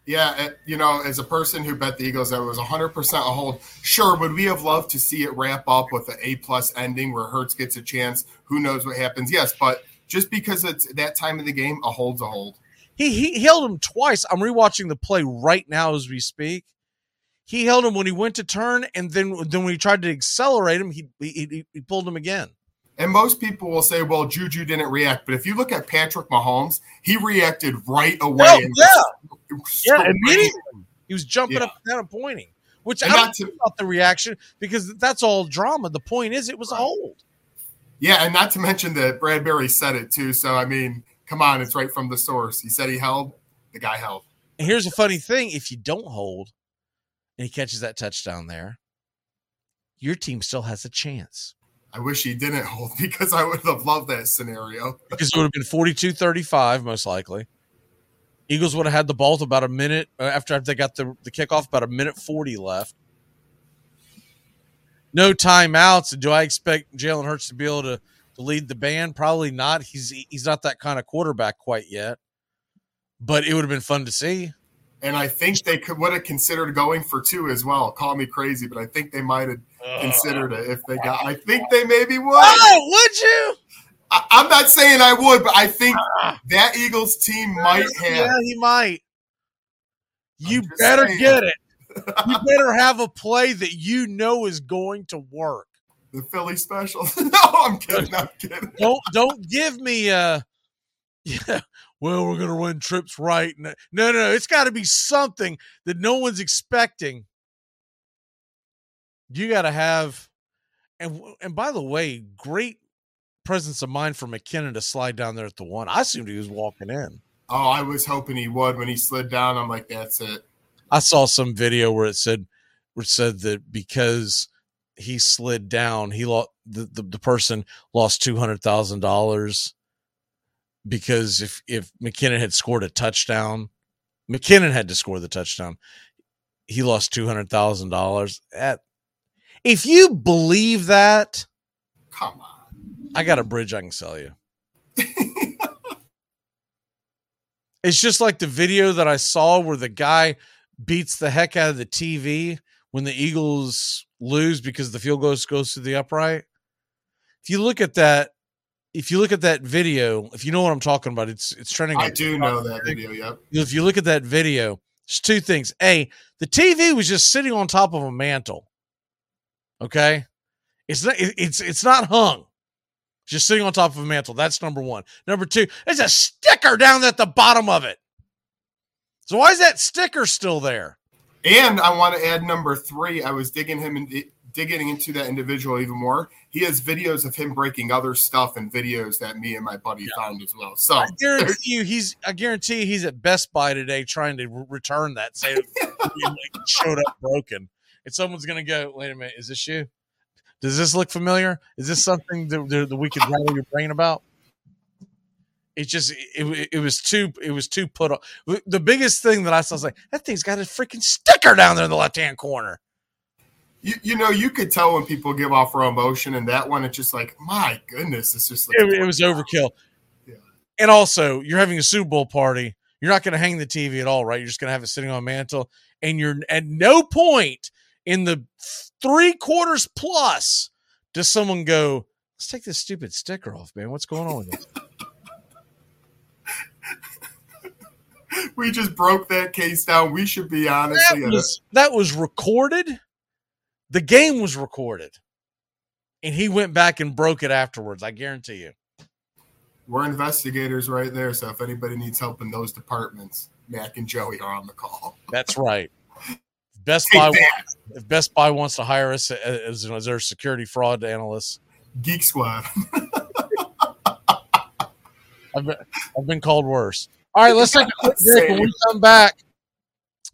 Yeah, and, you know, as a person who bet the Eagles that it was 100% a hold, sure, would we have loved to see it wrap up with an A plus ending where Hurts gets a chance? Who knows what happens? Yes, but just because it's that time of the game, a hold's a hold. He, he held him twice. I'm rewatching the play right now as we speak. He held him when he went to turn, and then then when he tried to accelerate him, he he, he pulled him again. And most people will say, well, Juju didn't react. But if you look at Patrick Mahomes, he reacted right away. Oh, yeah. was Yeah, immediately. He was jumping Yeah. up and down and pointing, which And I don't know about the reaction because that's all drama. The point is, it was a hold. Yeah, and not to mention that Bradberry said it too. So I mean, come on, it's right from the source. He said he held, the guy held. And here's a funny thing: if you don't hold, and he catches that touchdown there, your team still has a chance I wish he didn't <laughs> hold because I would have loved that scenario. because it would have been 42-35 most likely. Eagles would have had the ball with about a minute uh, after they got the, the kickoff, about a minute 40 left. No timeouts. Do I expect Jalen Hurts to be able to, to lead the band? Probably not. He's he's not that kind of quarterback quite yet. But it would have been fun to see. And I think they could would have considered going for two as well. Call me crazy, but I think they might have considered it if they got. I think they maybe would. Oh, would you? I, I'm not saying I would, but I think that Eagles team might have. Yeah, he might. You better saying. get it. <laughs> You better have a play that you know is going to work. The Philly special. <laughs> no, I'm kidding. I'm kidding. Don't don't give me uh yeah, well, we're gonna run trips right. No, no, no, it's gotta be something that no one's expecting. You gotta have and and by the way, great presence of mind for McKinnon to slide down there at the one. I assumed he was walking in. Oh, I was hoping he would when he slid down. I'm like, that's it. I saw some video where it said where it said that because he slid down, he lost the, the, the person lost two hundred thousand dollars because if if McKinnon had scored a touchdown, McKinnon had to score the touchdown. He lost two hundred thousand dollars. At if you believe that, come on, I got a bridge I can sell you. <laughs> it's just like the video that I saw where the guy beats the heck out of the TV when the Eagles lose because the field goes goes to the upright. If you look at that, if you look at that video, if you know what I'm talking about, it's it's trending. I do know that video. Yep. if you look at that video, it's two things. A, the TV was just sitting on top of a mantle. Okay, it's not. It's it's not hung. It's just sitting on top of a mantle. That's number one. Number two, there's a sticker down at the bottom of it. So why is that sticker still there? And I want to add number three. I was digging him and digging into that individual even more. He has videos of him breaking other stuff and videos that me and my buddy found as well. So I guarantee you, he's. I guarantee he's at Best Buy today trying to return that. Say <laughs> showed up broken, and someone's gonna go. Wait a minute, is this you? Does this look familiar? Is this something that, that that we could rattle your brain about? It just it, it was too it was too put on. The biggest thing that I saw was like that thing's got a freaking sticker down there in the left hand corner. you, you know, you could tell when people give off raw emotion, and that one, it's just like, my goodness, it's just like It, it was overkill. Yeah. And also, you're having a Super Bowl party. You're not going to hang the TV at all, right? You're just going to have it sitting on a mantle. And you're at no point in the three quarters plus does someone go, let's take this stupid sticker off, man. What's going on with this? <laughs> we just broke that case down. We should be honestly. that was, that was recorded. The game was recorded. And he went back and broke it afterwards. I guarantee you. we're investigators right there. So if anybody needs help in those departments, Mac and Joey are on the call. That's right. <laughs> Best Take Buy, that. If Best Buy wants to hire us as, as their security fraud analysts, Geek Squad. <laughs> I've been, I've been called worse. All right, let's take a quick break. When we come back,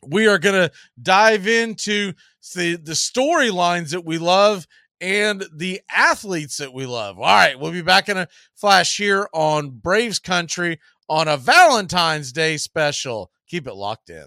we are going to dive into the the storylines that we love and the athletes that we love. All right, we'll be back in a flash here on Braves Country on a Valentine's Day special. Keep it locked in.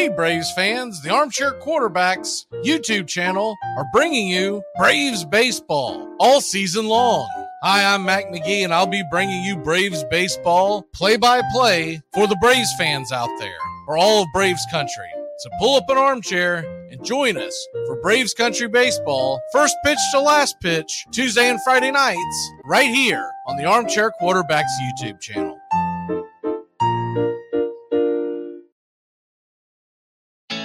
Hey, Braves fans, the Armchair Quarterbacks YouTube channel are bringing you Braves Baseball all season long. Hi, I'm Mac McGee, and I'll be bringing you Braves Baseball play by play for the Braves fans out there, or all of Braves country. So pull up an armchair and join us for Braves Country Baseball, first pitch to last pitch, Tuesday and Friday nights, right here on the Armchair Quarterbacks YouTube channel.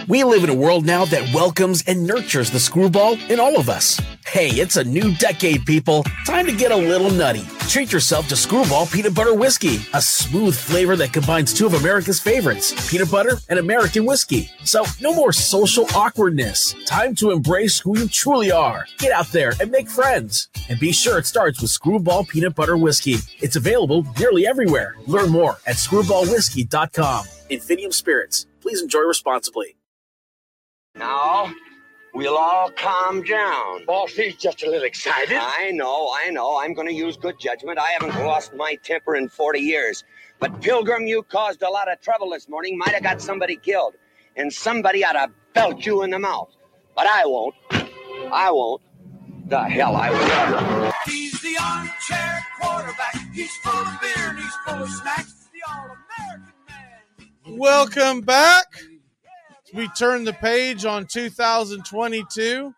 We live in a world now that welcomes and nurtures the screwball in all of us. Hey, it's a new decade, people. Time to get a little nutty. Treat yourself to Screwball Peanut Butter Whiskey, a smooth flavor that combines two of America's favorites, peanut butter and American whiskey. So, no more social awkwardness. Time to embrace who you truly are. Get out there and make friends. And be sure it starts with Screwball Peanut Butter Whiskey. It's available nearly everywhere. Learn more at screwballwhiskey.com. Infinium Spirits. Please enjoy responsibly. Now, we'll all calm down. Boss, he's just a little excited. I know, I know. I'm going to use good judgment. I haven't lost my temper in 40 years. But, Pilgrim, you caused a lot of trouble this morning. Might have got somebody killed. And somebody ought to belt you in the mouth. But I won't. I won't. The hell I will. He's the armchair quarterback. He's full of beer and he's full of snacks. The all-American man. Welcome back. We turn the page on 2022.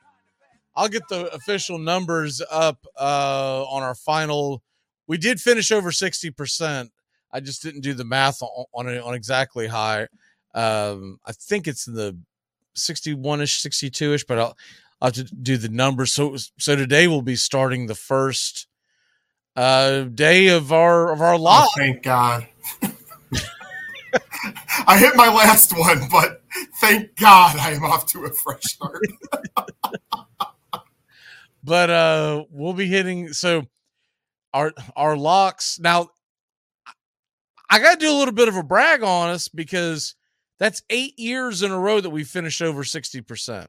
I'll get the official numbers up uh, on our final. We did finish over 60%. I just didn't do the math on on, on exactly high. Um, I think it's in the 61 ish, 62 ish, but I'll, I'll have to do the numbers. So, so today we'll be starting the first uh, day of our of our live. Oh, thank God. <laughs> I hit my last one, but thank God I am off to a fresh start. <laughs> but uh we'll be hitting so our our locks now i gotta do a little bit of a brag on us because that's eight years in a row that we finished over 60%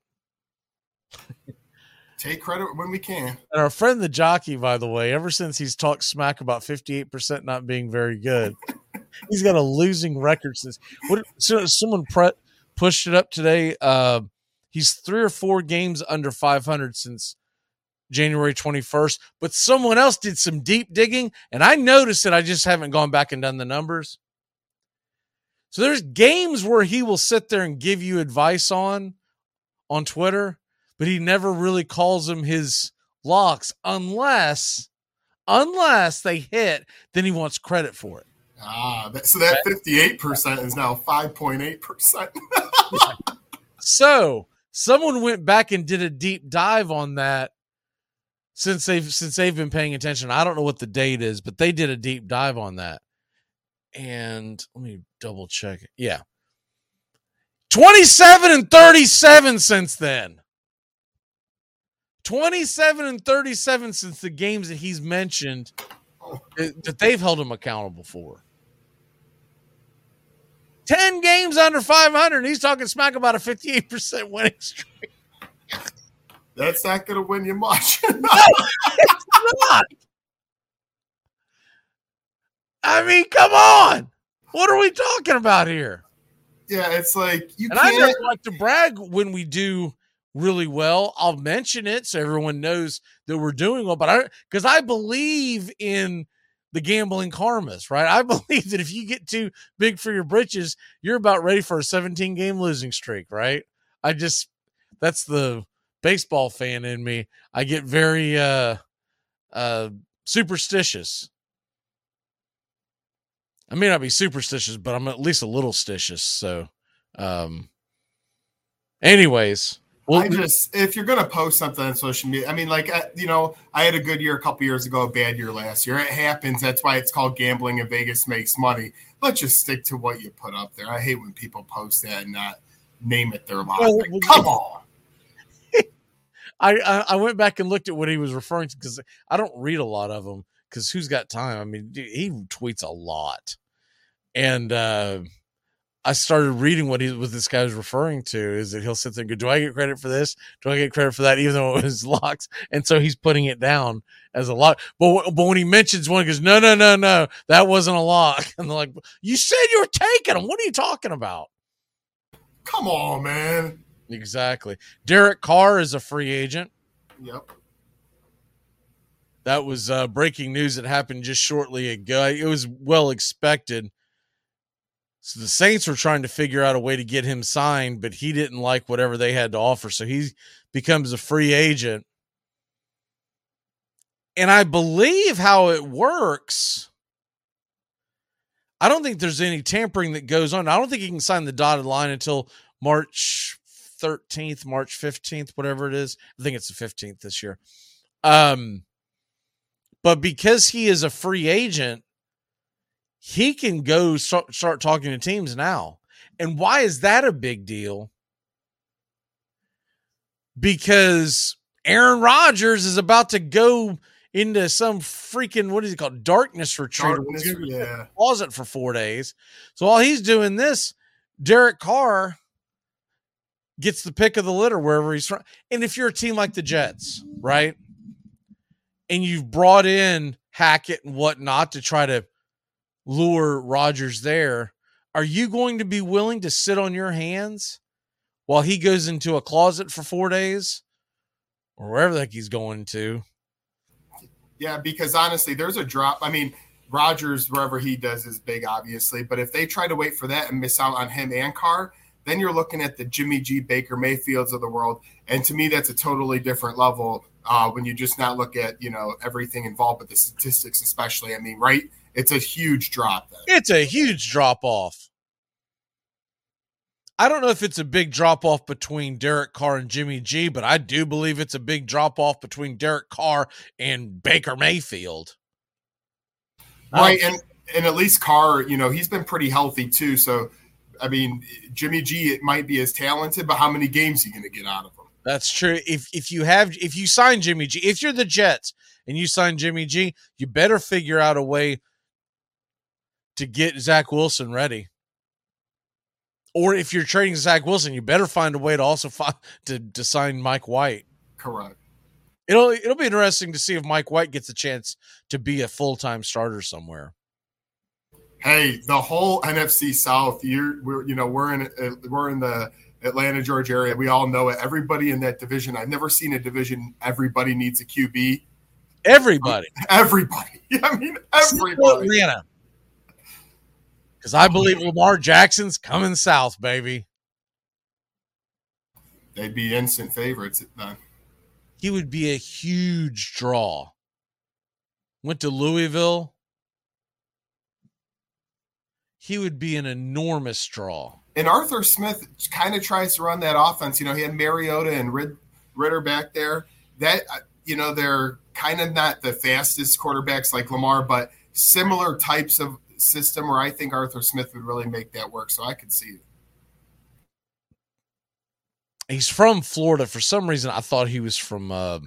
Take credit when we can. and our friend the jockey by the way ever since he's talked smack about 58% not being very good <laughs> he's got a losing record since what so someone pre- pushed it up today uh he's three or four games under 500 since January 21st, but someone else did some deep digging and I noticed that I just haven't gone back and done the numbers. So there's games where he will sit there and give you advice on on Twitter, but he never really calls them his locks unless unless they hit, then he wants credit for it. Ah, that, so that 58% is now 5.8%. <laughs> So someone went back and did a deep dive on that since they've since they've been paying attention. I don't know what the date is, but they did a deep dive on that. And let me double check it. Yeah. 27 and 37 since then. 27 and 37 since the games that he's mentioned that that they've held him accountable for. 10 games under 500 and he's talking smack about a 58% winning streak. That's not going to win you much. <laughs> it's not. I mean, come on. What are we talking about here? yeah, it's like you and I can't. never like to brag when we do really well. I'll mention it so everyone knows that we're doing well. But I because I believe in the gambling karmas, right? I <laughs> believe that if you get too big for your britches, you're about ready for a 17 game losing streak, right? I just that's the baseball fan in me. I get very uh uh superstitious. I may not be superstitious, but I'm at least a little stitious. So, um, anyways, well, I just if you're gonna post something on social media, I mean, like uh, you know, I had a good year a couple years ago, a bad year last year. It happens. That's why it's called gambling, and Vegas makes money. Let's just stick to what you put up there. I hate when people post that and not name it their lot. Well, Like, come on. <laughs> I, I I went back and looked at what he was referring to because I don't read a lot of them because who's got time? I mean, dude, he tweets a lot, and uh, I started reading what he what this guy was referring to is that he'll sit there and go, "Do I get credit for this? Do I get credit for that?" Even though it was <laughs> locks, and so he's putting it down as a lock. But but when he mentions one, he goes, "No, no, no, no, that wasn't a lock," <laughs> and they're like, "You said you were taking them. What are you talking about?" Come on, man. Exactly. Derek Carr is a free agent. Yep. That was uh, breaking news that happened just shortly ago. It was well expected. So the Saints were trying to figure out a way to get him signed, but he didn't like whatever they had to offer. So he becomes a free agent. And I believe how it works. I don't think there's any tampering that goes on. I don't think he can sign the dotted line until March 13th, March 15th, whatever it is. I think it's the 15th this year. Um, but because he is a free agent, he can go start, start talking to teams now. And why is that a big deal? Because Aaron Rodgers is about to go into some freaking what is it called darkness retreat Darkness, He's gonna be in yeah. closet for four days so while he's doing this derek carr gets the pick of the litter wherever he's from and if you're a team like the jets right and you've brought in hackett and whatnot to try to lure rodgers there are you going to be willing to sit on your hands while he goes into a closet for four days or wherever the heck he's going to Yeah, because honestly, there's a drop. I mean, Rodgers, wherever he does, is big, obviously. But if they try to wait for that and miss out on him and Carr, then you're looking at the Jimmy G. Baker Mayfields of the world. And to me, that's a totally different level uh, when you just not look at you know everything involved, but the statistics, especially. I mean, right? It's a huge drop. Then. It's a huge drop off. I don't know if it's a big drop off between Derek Carr and Jimmy G, but I do believe it's a big drop off between Derek Carr and Baker Mayfield. Right, and and at least Carr, you know, he's been pretty healthy too. So, I mean, Jimmy G, it might be as talented, but how many games are you going to get out of him? That's true. If if you have if you sign Jimmy G, if you're the Jets and you sign Jimmy G, you better figure out a way to get Zach Wilson ready. Or if you're trading Zach Wilson, you better find a way to also find <laughs> to, to sign Mike White. Correct. It'll it'll be interesting to see if Mike White gets a chance to be a full time starter somewhere. Hey, the whole NFC South, you're we're you know we're in uh, we're in the Atlanta Georgia area. We all know it. Everybody in that division. I've never seen a division. Everybody needs a QB. Everybody. <laughs> Everybody. <laughs> I mean, everybody. Atlanta. Because I believe Lamar Jackson's coming south, baby. They'd be instant favorites then. He would be a huge draw. Went to Louisville. He would be an enormous draw. And Arthur Smith kind of tries to run that offense. You know, he had Mariota and Rid- Ritter back there. That uh, you know, they're kind of not the fastest quarterbacks like Lamar, but similar types of system where I think Arthur Smith would really make that work. So I could see it. He's from Florida. For some reason, I thought he was from uh,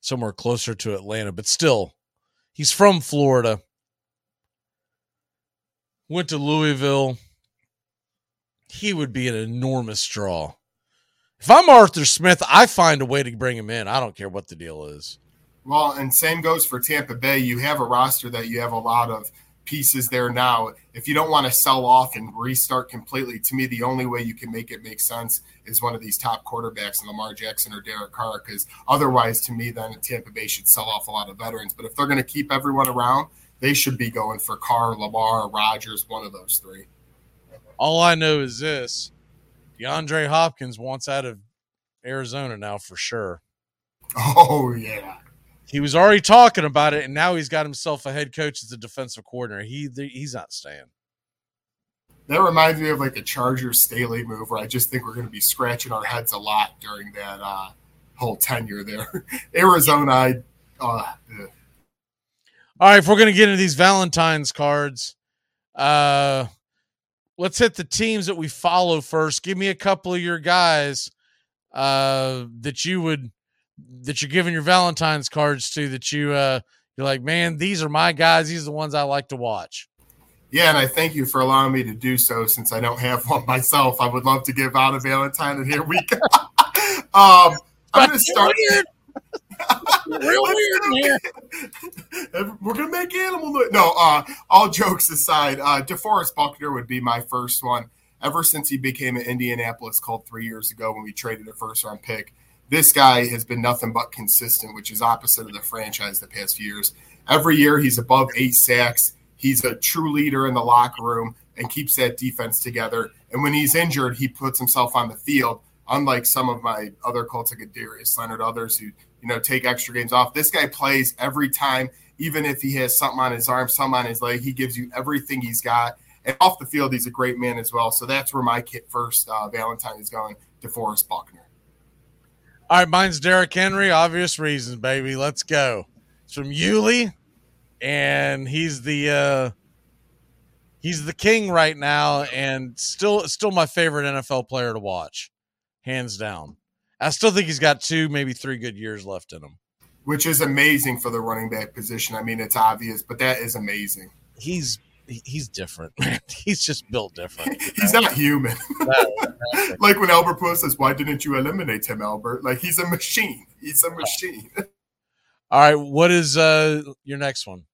somewhere closer to Atlanta, but still, he's from Florida. Went to Louisville. He would be an enormous draw. If I'm Arthur Smith, I find a way to bring him in. I don't care what the deal is. Well, and same goes for Tampa Bay. You have a roster that you have a lot of pieces there now. If you don't want to sell off and restart completely, to me, the only way you can make it make sense is one of these top quarterbacks, Lamar Jackson or Derek Carr, because otherwise, to me, then Tampa Bay should sell off a lot of veterans. But if they're going to keep everyone around, they should be going for Carr, Lamar, Rodgers, one of those three. All I know is this DeAndre Hopkins wants out of Arizona now for sure. <laughs> Oh, yeah. He was already talking about it, and now he's got himself a head coach as a defensive coordinator. He he's not staying. That reminds me of like a Chargers Staley move where I just think we're going to be scratching our heads a lot during that uh, whole tenure there. <laughs> Arizona, I, uh. All right, if we're gonna get into these Valentine's cards, uh let's hit the teams that we follow first. Give me a couple of your guys uh that you would that you're giving your Valentine's cards to that you uh you're like, man, these are my guys, these are the ones I like to watch. yeah, and I thank you for allowing me to do so since I don't have one <laughs> myself. I would love to give out a Valentine, and here we go. <laughs> um, I'm going to start. Real <laughs> weird here. We're gonna make animal noise. No, uh, all jokes aside, uh, DeForest Buckner would be my first one. ever since he became an Indianapolis Colt three years ago when we traded a first round pick. This guy has been nothing but consistent, which is opposite of the franchise the past few years. Every year he's above eight sacks. He's a true leader in the locker room and keeps that defense together. And when he's injured, he puts himself on the field. Unlike some of my other Colts, like Darius Leonard, others who you know take extra games off, this guy plays every time, even if he has something on his arm, something on his leg. He gives you everything he's got. And off the field, he's a great man as well. So that's where my first uh, Valentine is going to Forrest Buckner. All right, mine's Derrick Henry. Obvious reasons, baby. Let's go. It's from Yulee, and he's the uh, he's the king right now, and still still my favorite NFL player to watch, hands down. I still think he's got two, maybe three good years left in him. Which is amazing for the running back position. I mean, it's obvious, but that is amazing. He's he's different, <laughs> man. He's just built different. he's not human. <laughs> <laughs> like when Albert Pujols says, "Why didn't you eliminate him, Albert?" Like he's a machine. He's a machine. All right, what is uh your next one?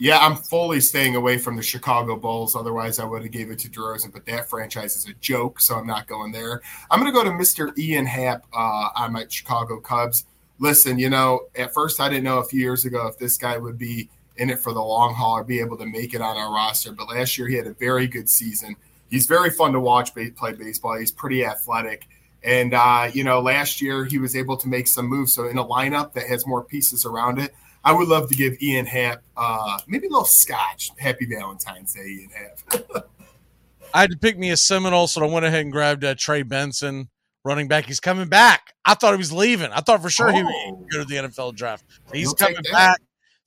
Yeah, I'm fully staying away from the Chicago Bulls. Otherwise, I would have gave it to DeRozan. But that franchise is a joke, so I'm not going there. I'm going to go to Mr. Ian Happ uh, on my Chicago Cubs. Listen, you know, at first I didn't know a few years ago if this guy would be in it for the long haul or be able to make it on our roster. But last year he had a very good season. He's very fun to watch play baseball. He's pretty athletic. And, uh, you know, last year he was able to make some moves. So in a lineup that has more pieces around it, I would love to give Ian Happ uh, maybe a little scotch. Happy Valentine's Day, Ian Happ. <laughs> I had to pick me a Seminole, so I went ahead and grabbed uh, Trey Benson, running back. He's coming back. I thought he was leaving. I thought for sure oh. he would go to the NFL draft. He's You'll coming back.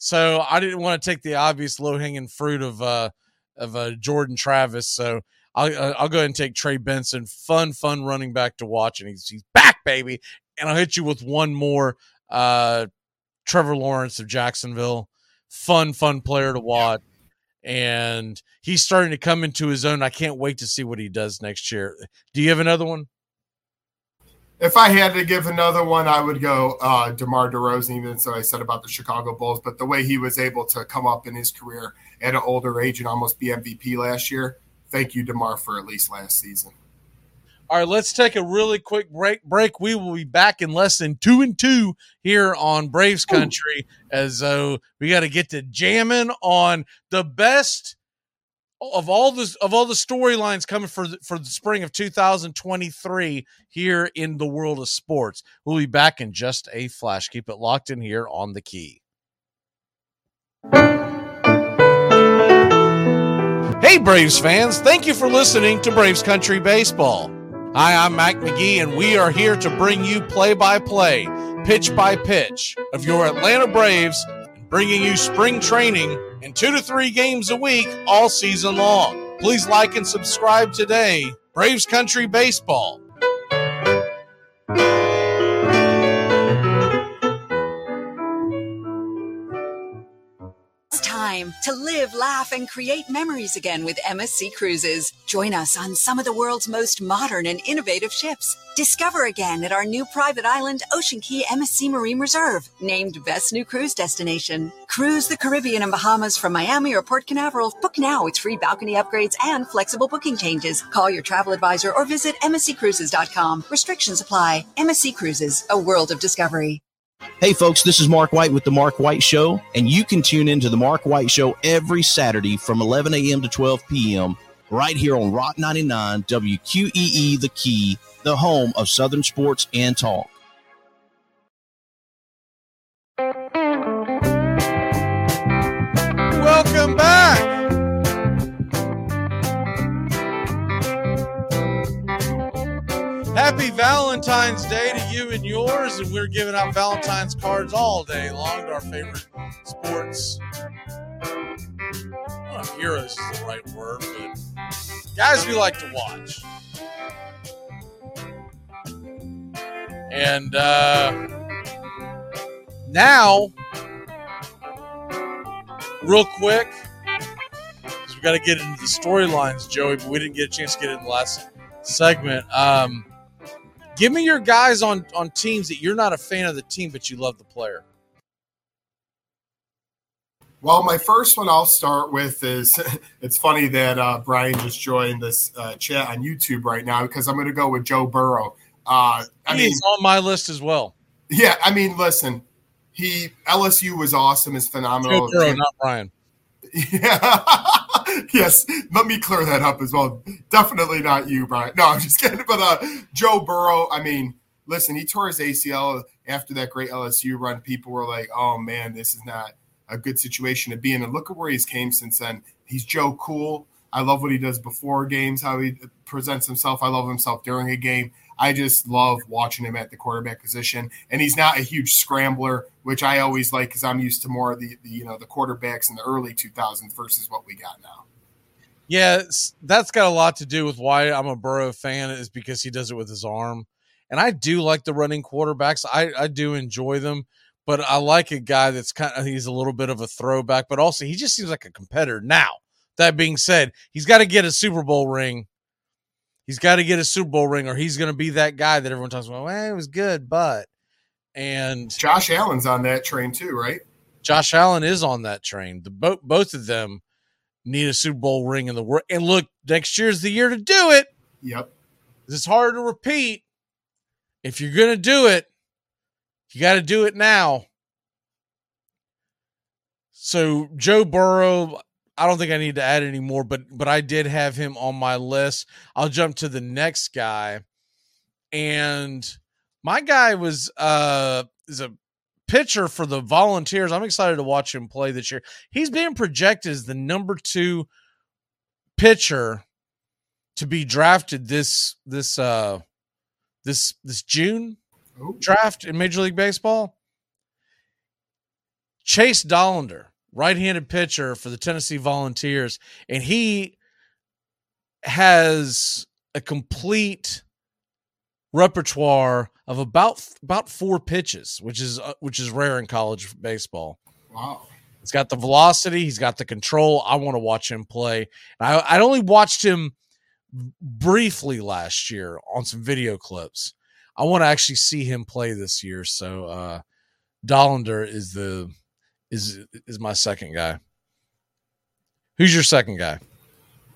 So I didn't want to take the obvious low hanging fruit of uh, of uh, Jordan Travis. So I'll uh, I'll go ahead and take Trey Benson, fun fun running back to watch, and he's he's back, baby. And I'll hit you with one more. Uh, Trevor Lawrence of Jacksonville, fun fun player to watch, and he's starting to come into his own. I can't wait to see what he does next year. Do you have another one? If I had to give another one, I would go uh, DeMar DeRozan, even so I said about the Chicago Bulls. But the way he was able to come up in his career at an older age and almost be MVP last year, thank you, DeMar, for at least last season. All right, let's take a really quick break. Break. We will be back in less than two and two here on Braves Country, as though we got to get to jamming on the best of all the of all the storylines coming for the, for the spring of 2023 here in the world of sports. We'll be back in just a flash. Keep it locked in here on the key. Hey Braves fans, thank you for listening to Braves Country Baseball. Hi, I'm Mac McGee, and we are here to bring you play by play, pitch by pitch of your Atlanta Braves, and bringing you spring training and two to three games a week all season long. Please like and subscribe today. Braves Country Baseball. Time to live, laugh, and create memories again with MSC Cruises. Join us on some of the world's most modern and innovative ships. Discover again at our new private island, Ocean Cay MSC Marine Reserve, named Best New Cruise Destination. Cruise the Caribbean and Bahamas from Miami or Port Canaveral. Book now with free balcony upgrades and flexible booking changes. Call your travel advisor or visit MSCCruises.com. Restrictions apply. MSC Cruises, a world of discovery. Hey, folks, this is Mark White with The Mark White Show, and you can tune into The Mark White Show every Saturday from 11 a.m. to 12 p.m. right here on Rock 99 WQEE The Key, the home of Southern sports and talk. Happy Valentine's Day to you and yours, and we're giving out Valentine's cards all day long to our favorite sports. I don't know if heroes is the right word, but guys we like to watch. And uh, now, real quick, because we got to get into the storylines, Joey, but we didn't get a chance to get in the last segment. Um, Give me your guys on on teams that you're not a fan of the team, but you love the player. Well, my first one I'll start with is <laughs> it's funny that uh, Brian just joined this uh, chat on YouTube right now because I'm going to go with Joe Burrow. Uh, I mean, He's on my list as well. yeah, I mean, listen, he LSU was awesome, is phenomenal. Joe Burrow, <laughs> not Brian. Yeah. <laughs> <laughs> yes. Let me clear that up as well. Definitely not you, Brian. No, I'm just kidding. But uh, Joe Burrow, I mean, listen, he tore his ACL after that great LSU run. People were like, oh, man, this is not a good situation to be in. And look at where he's came since then. He's Joe Cool. I love what he does before games, how he presents himself. I love himself during a game. I just love watching him at the quarterback position, and he's not a huge scrambler, which I always like because I'm used to more of the, the you know the quarterbacks in the early 2000s versus what we got now. Yeah, that's got a lot to do with why I'm a Burrow fan is because he does it with his arm. And I do like the running quarterbacks. I, I do enjoy them, but I like a guy that's kind of he's a little bit of a throwback, but also he just seems like a competitor. Now, that being said, he's got to get a Super Bowl ring. He's got to get a Super Bowl ring, or he's going to be that guy that everyone talks about. Well, it was good, but and Josh Allen's on that train too, right? Josh Allen is on that train. The both both of them need a Super Bowl ring in the world. And look, next year's the year to do it. Yep. It's hard to repeat. If you're gonna do it, you got to do it now. So Joe Burrow, I don't think I need to add any more, but but I did have him on my list. I'll jump to the next guy, and my guy was uh is a pitcher for the Volunteers. I'm excited to watch him play this year. He's being projected as the number two pitcher to be drafted this this uh this this June draft in Major League Baseball. Chase Dollander, right-handed pitcher for the Tennessee Volunteers, and he has a complete repertoire of about about four pitches, which is uh, which is rare in college baseball. Wow. He's got the velocity. He's got the control. I want to watch him play. I, I only watched him briefly last year on some video clips. I want to actually see him play this year. So uh Dollander is the is is my second guy. Who's your second guy?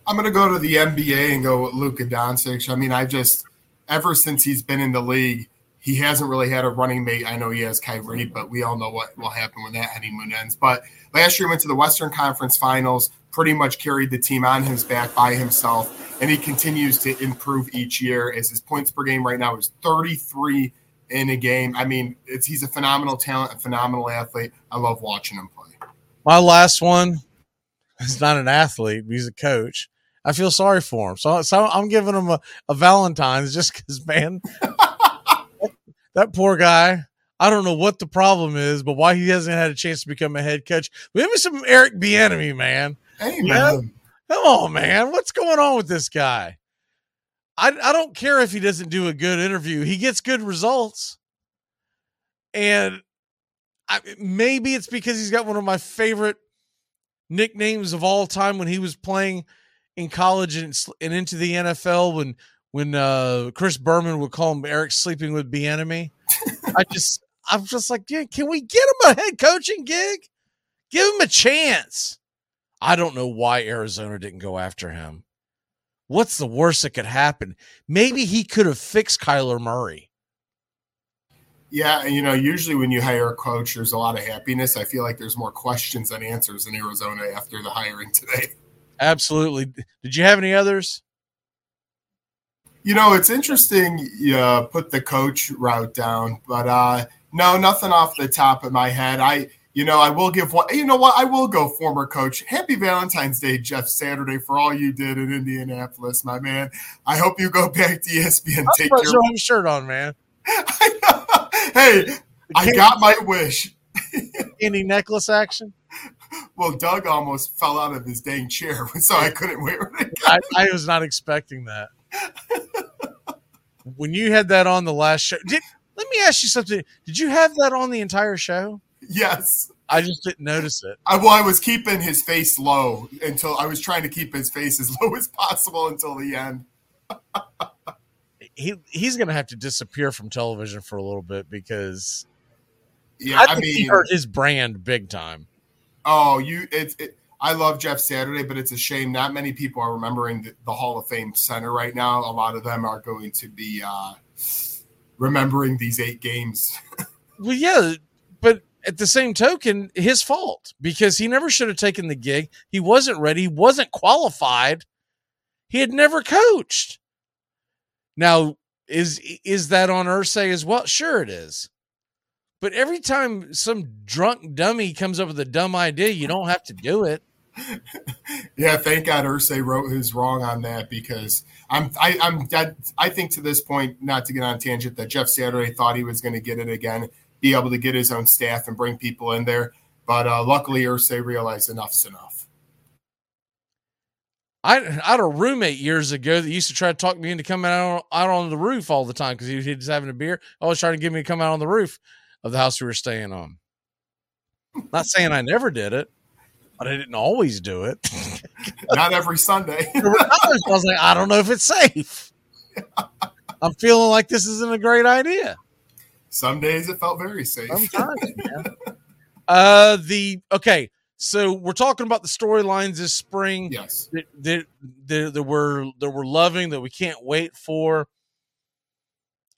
I'm going to go to the NBA and go with Luka Doncic. I mean, I just ever since he's been in the league, he hasn't really had a running mate. I know he has Kyrie, but we all know what will happen when that honeymoon ends. But last year, he went to the Western Conference Finals, pretty much carried the team on his back by himself, and he continues to improve each year. As his points per game right now is 33 in a game. I mean, it's he's a phenomenal talent, a phenomenal athlete. I love watching him play. My last one is not an athlete, he's a coach. I feel sorry for him. So, so I'm giving him a, a Valentine's just because, man, <laughs> that poor guy. I don't know what the problem is, but why he hasn't had a chance to become a head coach. Maybe some Eric Bieniemy, man. Hey, man. Come on, man. What's going on with this guy? I, I don't care if he doesn't do a good interview. He gets good results. And I, maybe it's because he's got one of my favorite nicknames of all time when he was playing in college and, and into the NFL when when uh, Chris Berman would call him Eric sleeping with Bieniemy. I <laughs> just I'm just like, yeah, can we get him a head coaching gig? Give him a chance. I don't know why Arizona didn't go after him. What's the worst that could happen? Maybe he could have fixed Kyler Murray. Yeah, and you know, usually when you hire a coach, there's a lot of happiness. I feel like there's more questions than answers in Arizona after the hiring today. <laughs> Absolutely. Did you have any others? You know, it's interesting you uh, put the coach route down, but uh, no, nothing off the top of my head. I, you know, I will give one. You know what? I will go former coach. Happy Valentine's Day, Jeff Saturday, for all you did in Indianapolis, my man. I hope you go back to ESPN. I'm Take your your own shirt on, man. <laughs> hey. I got my wish. <laughs> Any necklace action? Well, Doug almost fell out of his dang chair, <laughs> so I couldn't wear it. I, I was not expecting that. when you had that on the last show, did let me ask you something. Did you have that on the entire show? Yes. I just didn't notice it. I, well, I was keeping his face low until I was trying to keep his face as <laughs> low as possible until the end. He he's gonna have to disappear from television for a little bit because Yeah, I I think he mean- hurt his brand big time. Oh, you it's it, I love Jeff Saturday, but it's a shame not many people are remembering the, the Hall of Fame center right now. A lot of them are going to be uh, remembering these eight games. <laughs> Well, yeah, at the same token, his fault because he never should have taken the gig. He wasn't ready. He wasn't qualified. He had never coached. Now, is is that on Irsay as well? Sure, it is. But every time some drunk dummy comes up with a dumb idea, you don't have to do it. <laughs> yeah, thank God Irsay wrote his wrong on that because I'm I, I'm I, I think to this point, not to get on tangent, that Jeff Saturday thought he was going to get it again, be able to get his own staff and bring people in there. But uh, luckily, Irsay realized enough's enough. I, I had a roommate years ago that used to try to talk me into coming out, out on the roof all the time because he, he was having a beer. Always trying to get me to come out on the roof of the house we were staying on. Not saying I never did it, but I didn't always do it. <laughs> Not every Sunday. <laughs> I was like, I don't know if it's safe. <laughs> I'm feeling like this isn't a great idea. Some days it felt very safe. Sometimes, man. <laughs> Uh, the okay. So we're talking about the storylines this spring. Yes. That, that, that, that we're that we're loving that we can't wait for.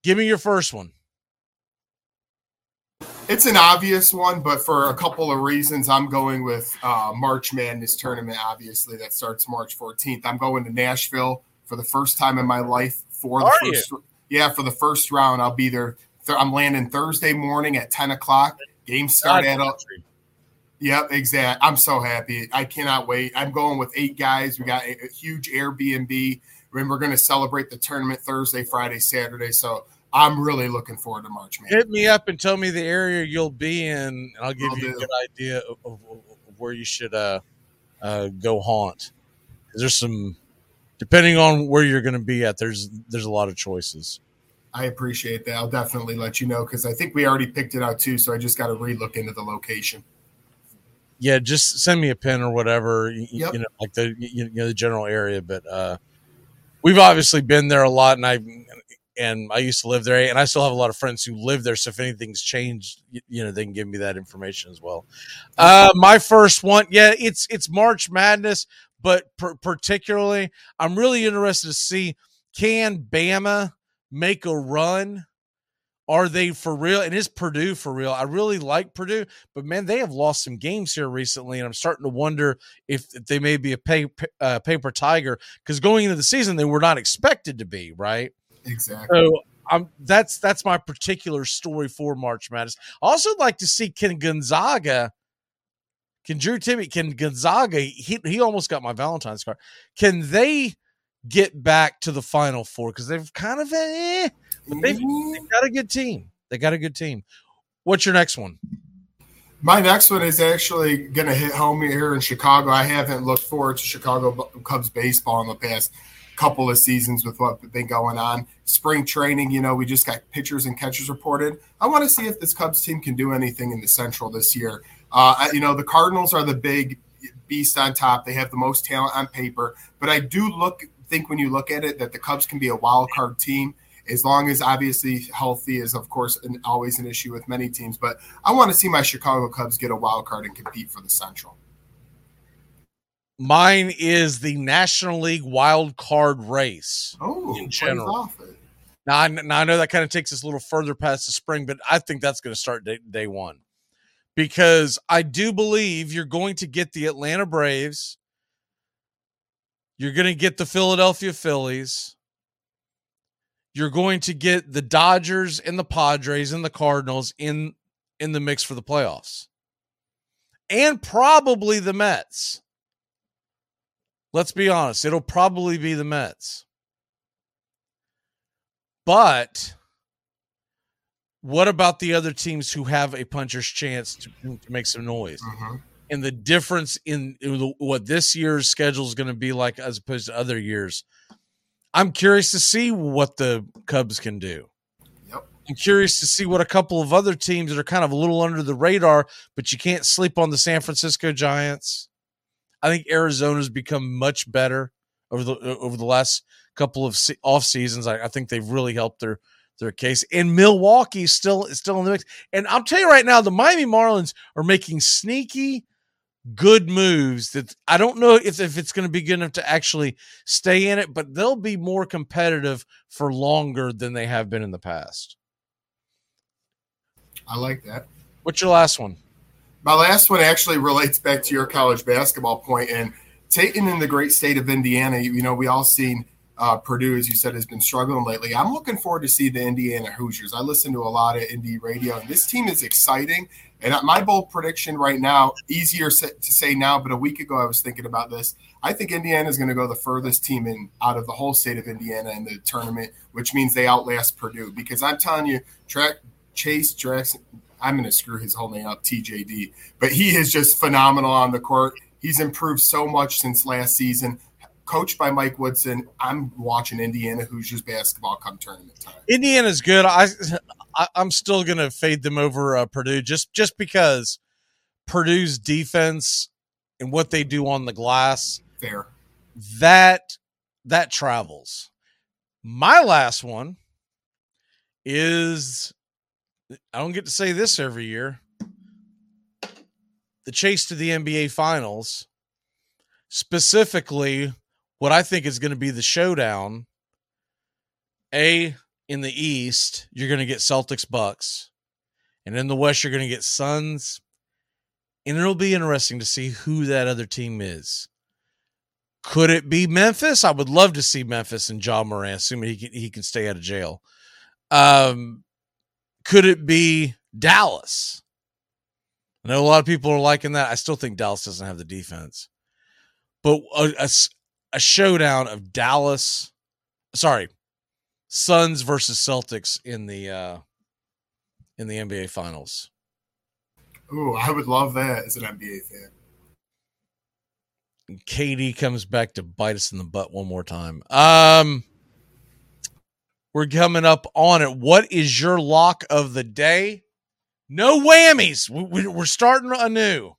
Give me your first one. It's an obvious one, but for a couple of reasons, I'm going with uh, March Madness tournament. Obviously, that starts March 14th. I'm going to Nashville for the first time in my life for the Are first. Yeah, for the first round, I'll be there. Th- I'm landing Thursday morning at 10 o'clock. Game start at up. Yep, exact. I'm so happy. I cannot wait. I'm going with eight guys. We got a, a huge Airbnb. And we're going to celebrate the tournament Thursday, Friday, Saturday. So I'm really looking forward to March Madness. Hit me up and tell me the area you'll be in, and I'll give Will you a good idea of, of, of where you should uh, uh, go haunt. There's some, depending on where you're going to be at. There's there's a lot of choices. I appreciate that. I'll definitely let you know because I think we already picked it out too. So I just got to relook into the location. Yeah, just send me a pin or whatever. You, Yep. you know, like the you know the general area. But uh, we've obviously been there a lot, and I and I used to live there, and I still have a lot of friends who live there. So if anything's changed, you, you know, they can give me that information as well. Uh, my first one, yeah, it's it's March Madness, but per- particularly, I'm really interested to see can Bama make a run. Are they for real? And is Purdue for real? I really like Purdue, but man, they have lost some games here recently, and I'm starting to wonder if they may be a pay, uh, paper tiger because going into the season they were not expected to be right. Exactly. So I'm that's that's my particular story for March Madness. I also like to see can Gonzaga, can Drew Timme, can Gonzaga? He he almost got my Valentine's card. Can they get back to the Final Four because they've kind of eh, they've, they've got a good team. They got a good team. What's your next one? My next one is actually going to hit home here in Chicago. I haven't looked forward to Chicago Cubs baseball in the past couple of seasons with what's been going on. Spring training, you know, we just got pitchers and catchers reported. I want to see if this Cubs team can do anything in the Central this year. Uh, you know, the Cardinals are the big beast on top. They have the most talent on paper, but I do look think when you look at it that the Cubs can be a wild card team as long as obviously healthy is of course an, always an issue with many teams. But I want to see my Chicago Cubs get a wild card and compete for the Central. Mine is the National League wild card race. Oh, in general. Now I, now I know that kind of takes us a little further past the spring, but I think that's going to start day, day one because I do believe you're going to get the Atlanta Braves. You're going to get the Philadelphia Phillies. You're going to get the Dodgers and the Padres and the Cardinals in in the mix for the playoffs. And probably the Mets. Let's be honest, it'll probably be the Mets. But what about the other teams who have a puncher's chance to, to make some noise? Mm-hmm. And the difference in, what this year's schedule is going to be like as opposed to other years. I'm curious to see what the Cubs can do. Yep. I'm curious to see what a couple of other teams that are kind of a little under the radar, but you can't sleep on the San Francisco Giants. I think Arizona's become much better over the over the last couple of off seasons. I, I think they've really helped their their case. And Milwaukee still is still in the mix. And I'll tell you right now, the Miami Marlins are making sneaky good moves that I don't know if, if it's going to be good enough to actually stay in it, but they'll be more competitive for longer than they have been in the past. I like that. What's your last one? My last one actually relates back to your college basketball point and taking in the great state of Indiana. You know, we all seen uh, Purdue, as you said, has been struggling lately. I'm looking forward to see the Indiana Hoosiers. I listen to a lot of indie radio, and this team is exciting. And my bold prediction right now, easier to say now, but a week ago I was thinking about this. I think Indiana is going to go the furthest team in out of the whole state of Indiana in the tournament, which means they outlast Purdue. Because I'm telling you, track Chase Jackson, I'm going to screw his whole name up, TJD, but he is just phenomenal on the court. He's improved so much since last season. Coached by Mike Woodson, I'm watching Indiana Hoosiers basketball come tournament time. Indiana's good. I, I am still gonna fade them over uh, Purdue just just because Purdue's defense and what they do on the glass. Fair. That that travels. My last one is I don't get to say this every year. The chase to the NBA finals, specifically what I think is going to be the showdown. A in the East, you're going to get Celtics Bucks. And in the West, you're going to get Suns. And it'll be interesting to see who that other team is. Could it be Memphis? I would love to see Memphis and Ja Morant, assuming he can, he can stay out of jail. Um, could it be Dallas? I know a lot of people are liking that. I still think Dallas doesn't have the defense. But a, a, a showdown of Dallas, sorry, Suns versus Celtics in the uh in the NBA finals. Ooh, I would love that as an NBA fan. And KD comes back to bite us in the butt one more time. Um we're coming up on it. What is your lock of the day? No whammies. We, we're starting anew.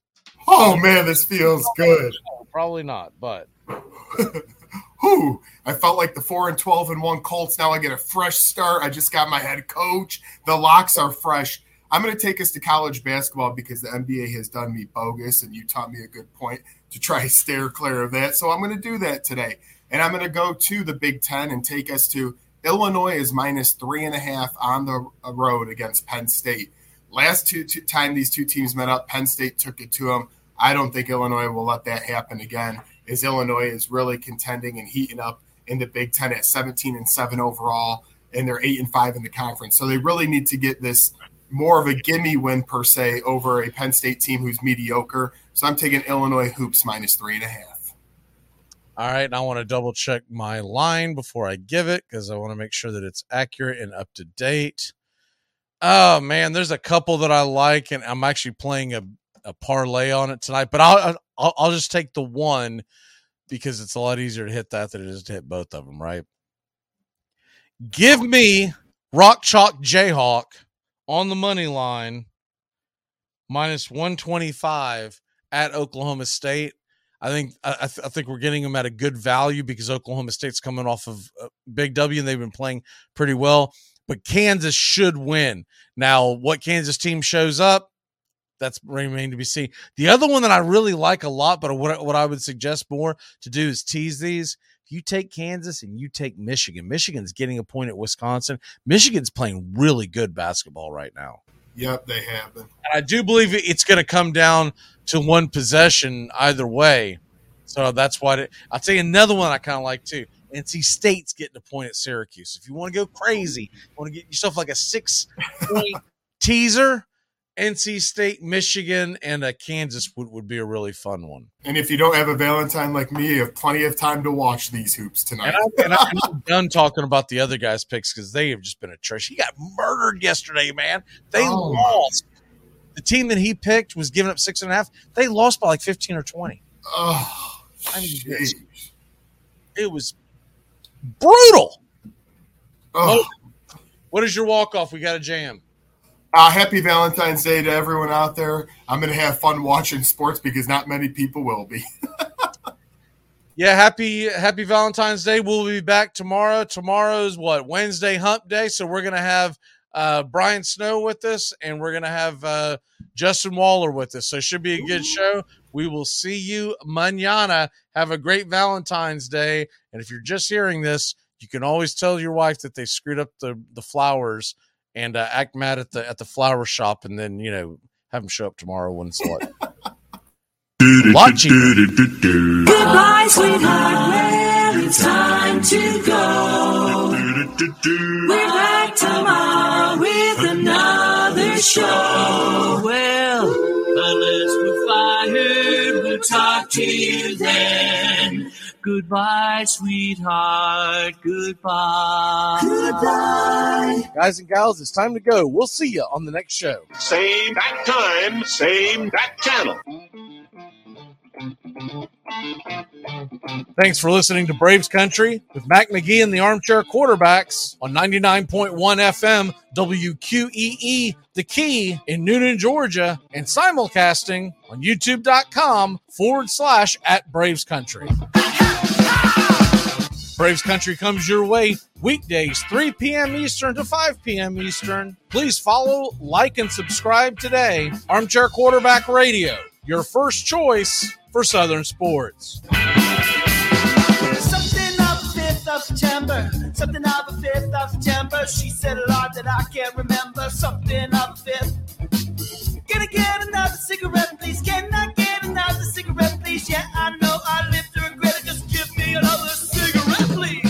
Oh man, this feels good. Probably not, but <laughs> Whew, I felt like the four and twelve and one Colts. Now I get a fresh start. I just got my head coach. The locks are fresh. I'm going to take us to college basketball because the NBA has done me bogus, and you taught me a good point to try to steer clear of that. So I'm going to do that today, and I'm going to go to the Big Ten and take us to Illinois is minus three and a half on the road against Penn State. Last two, two time these two teams met up, Penn State took it to them. I don't think Illinois will let that happen again. As Illinois is really contending and heating up in the Big Ten at 17 and seven overall, and they're eight and five in the conference. So they really need to get this more of a gimme win per se over a Penn State team who's mediocre. So I'm taking Illinois hoops minus three and a half. All right, and I want to double check my line before I give it because I want to make sure that it's accurate and up to date. Oh man, there's a couple that I like, and I'm actually playing a, a parlay on it tonight. But I'll, I'll I'll just take the one because it's a lot easier to hit that than it is to hit both of them. Right? Give me Rock Chalk Jayhawk on the money line minus 125 at Oklahoma State. I think I, th- I, think we're getting them at a good value because Oklahoma State's coming off of a big W and they've been playing pretty well. But Kansas should win. Now, what Kansas team shows up, that's remain to be seen. The other one that I really like a lot, but what what I would suggest more to do is tease these. If you take Kansas and you take Michigan, Michigan's getting a point at Wisconsin. Michigan's playing really good basketball right now. Yep, they have been. And I do believe it's going to come down to one possession either way. So that's why I'll tell you another one I kind of like too. NC State's getting a point at Syracuse. If you want to go crazy, want to get yourself like a six point <laughs> teaser, NC State, Michigan, and a Kansas would, would be a really fun one. And if you don't have a Valentine like me, you have plenty of time to watch these hoops tonight. And, I, am done talking about the other guys' picks because they have just been a trash. He got murdered yesterday, man. They oh, lost. The team that he picked was giving up six and a half. They lost by like 15 or 20. Oh, I mean, it was brutal. Oh. What is your walk off? We got a jam. Uh, happy Valentine's Day to everyone out there. I'm going to have fun watching sports because not many people will be. <laughs> yeah, happy happy Valentine's Day. We'll be back tomorrow. Tomorrow's what? Wednesday hump day, so we're going to have uh, Brian Snow with us, and we're gonna have uh, Justin Waller with us. So it should be a good show. We will see you manana. Have a great Valentine's Day. And if you're just hearing this, you can always tell your wife that they screwed up the the flowers and uh, act mad at the at the flower shop, and then you know have them show up tomorrow like. Watching. Goodbye, sweetheart. It's time to go. We're back tomorrow with another show. Well, unless we're fired, we'll talk to you then. Goodbye, sweetheart. Goodbye. Goodbye. Guys and gals, it's time to go. We'll see you on the next show. Same bat time, same bat channel. Thanks for listening to Braves Country with Mac McGee and the Armchair Quarterbacks on 99.1 FM WQEE The Key in Newnan, Georgia, and simulcasting on youtube.com forward slash at Braves Country. Braves Country comes your way weekdays, 3 p.m. Eastern to 5 p.m. Eastern. Please follow, like, and subscribe today. Armchair Quarterback Radio, your first choice for Southern sports. Something of the 5th of September, something of the 5th of September. She said a lot that I can't remember. Something of the 5th. Can I get another cigarette, please? Can I get another cigarette, please? Yeah, I know I live to regret it. Just give me another please.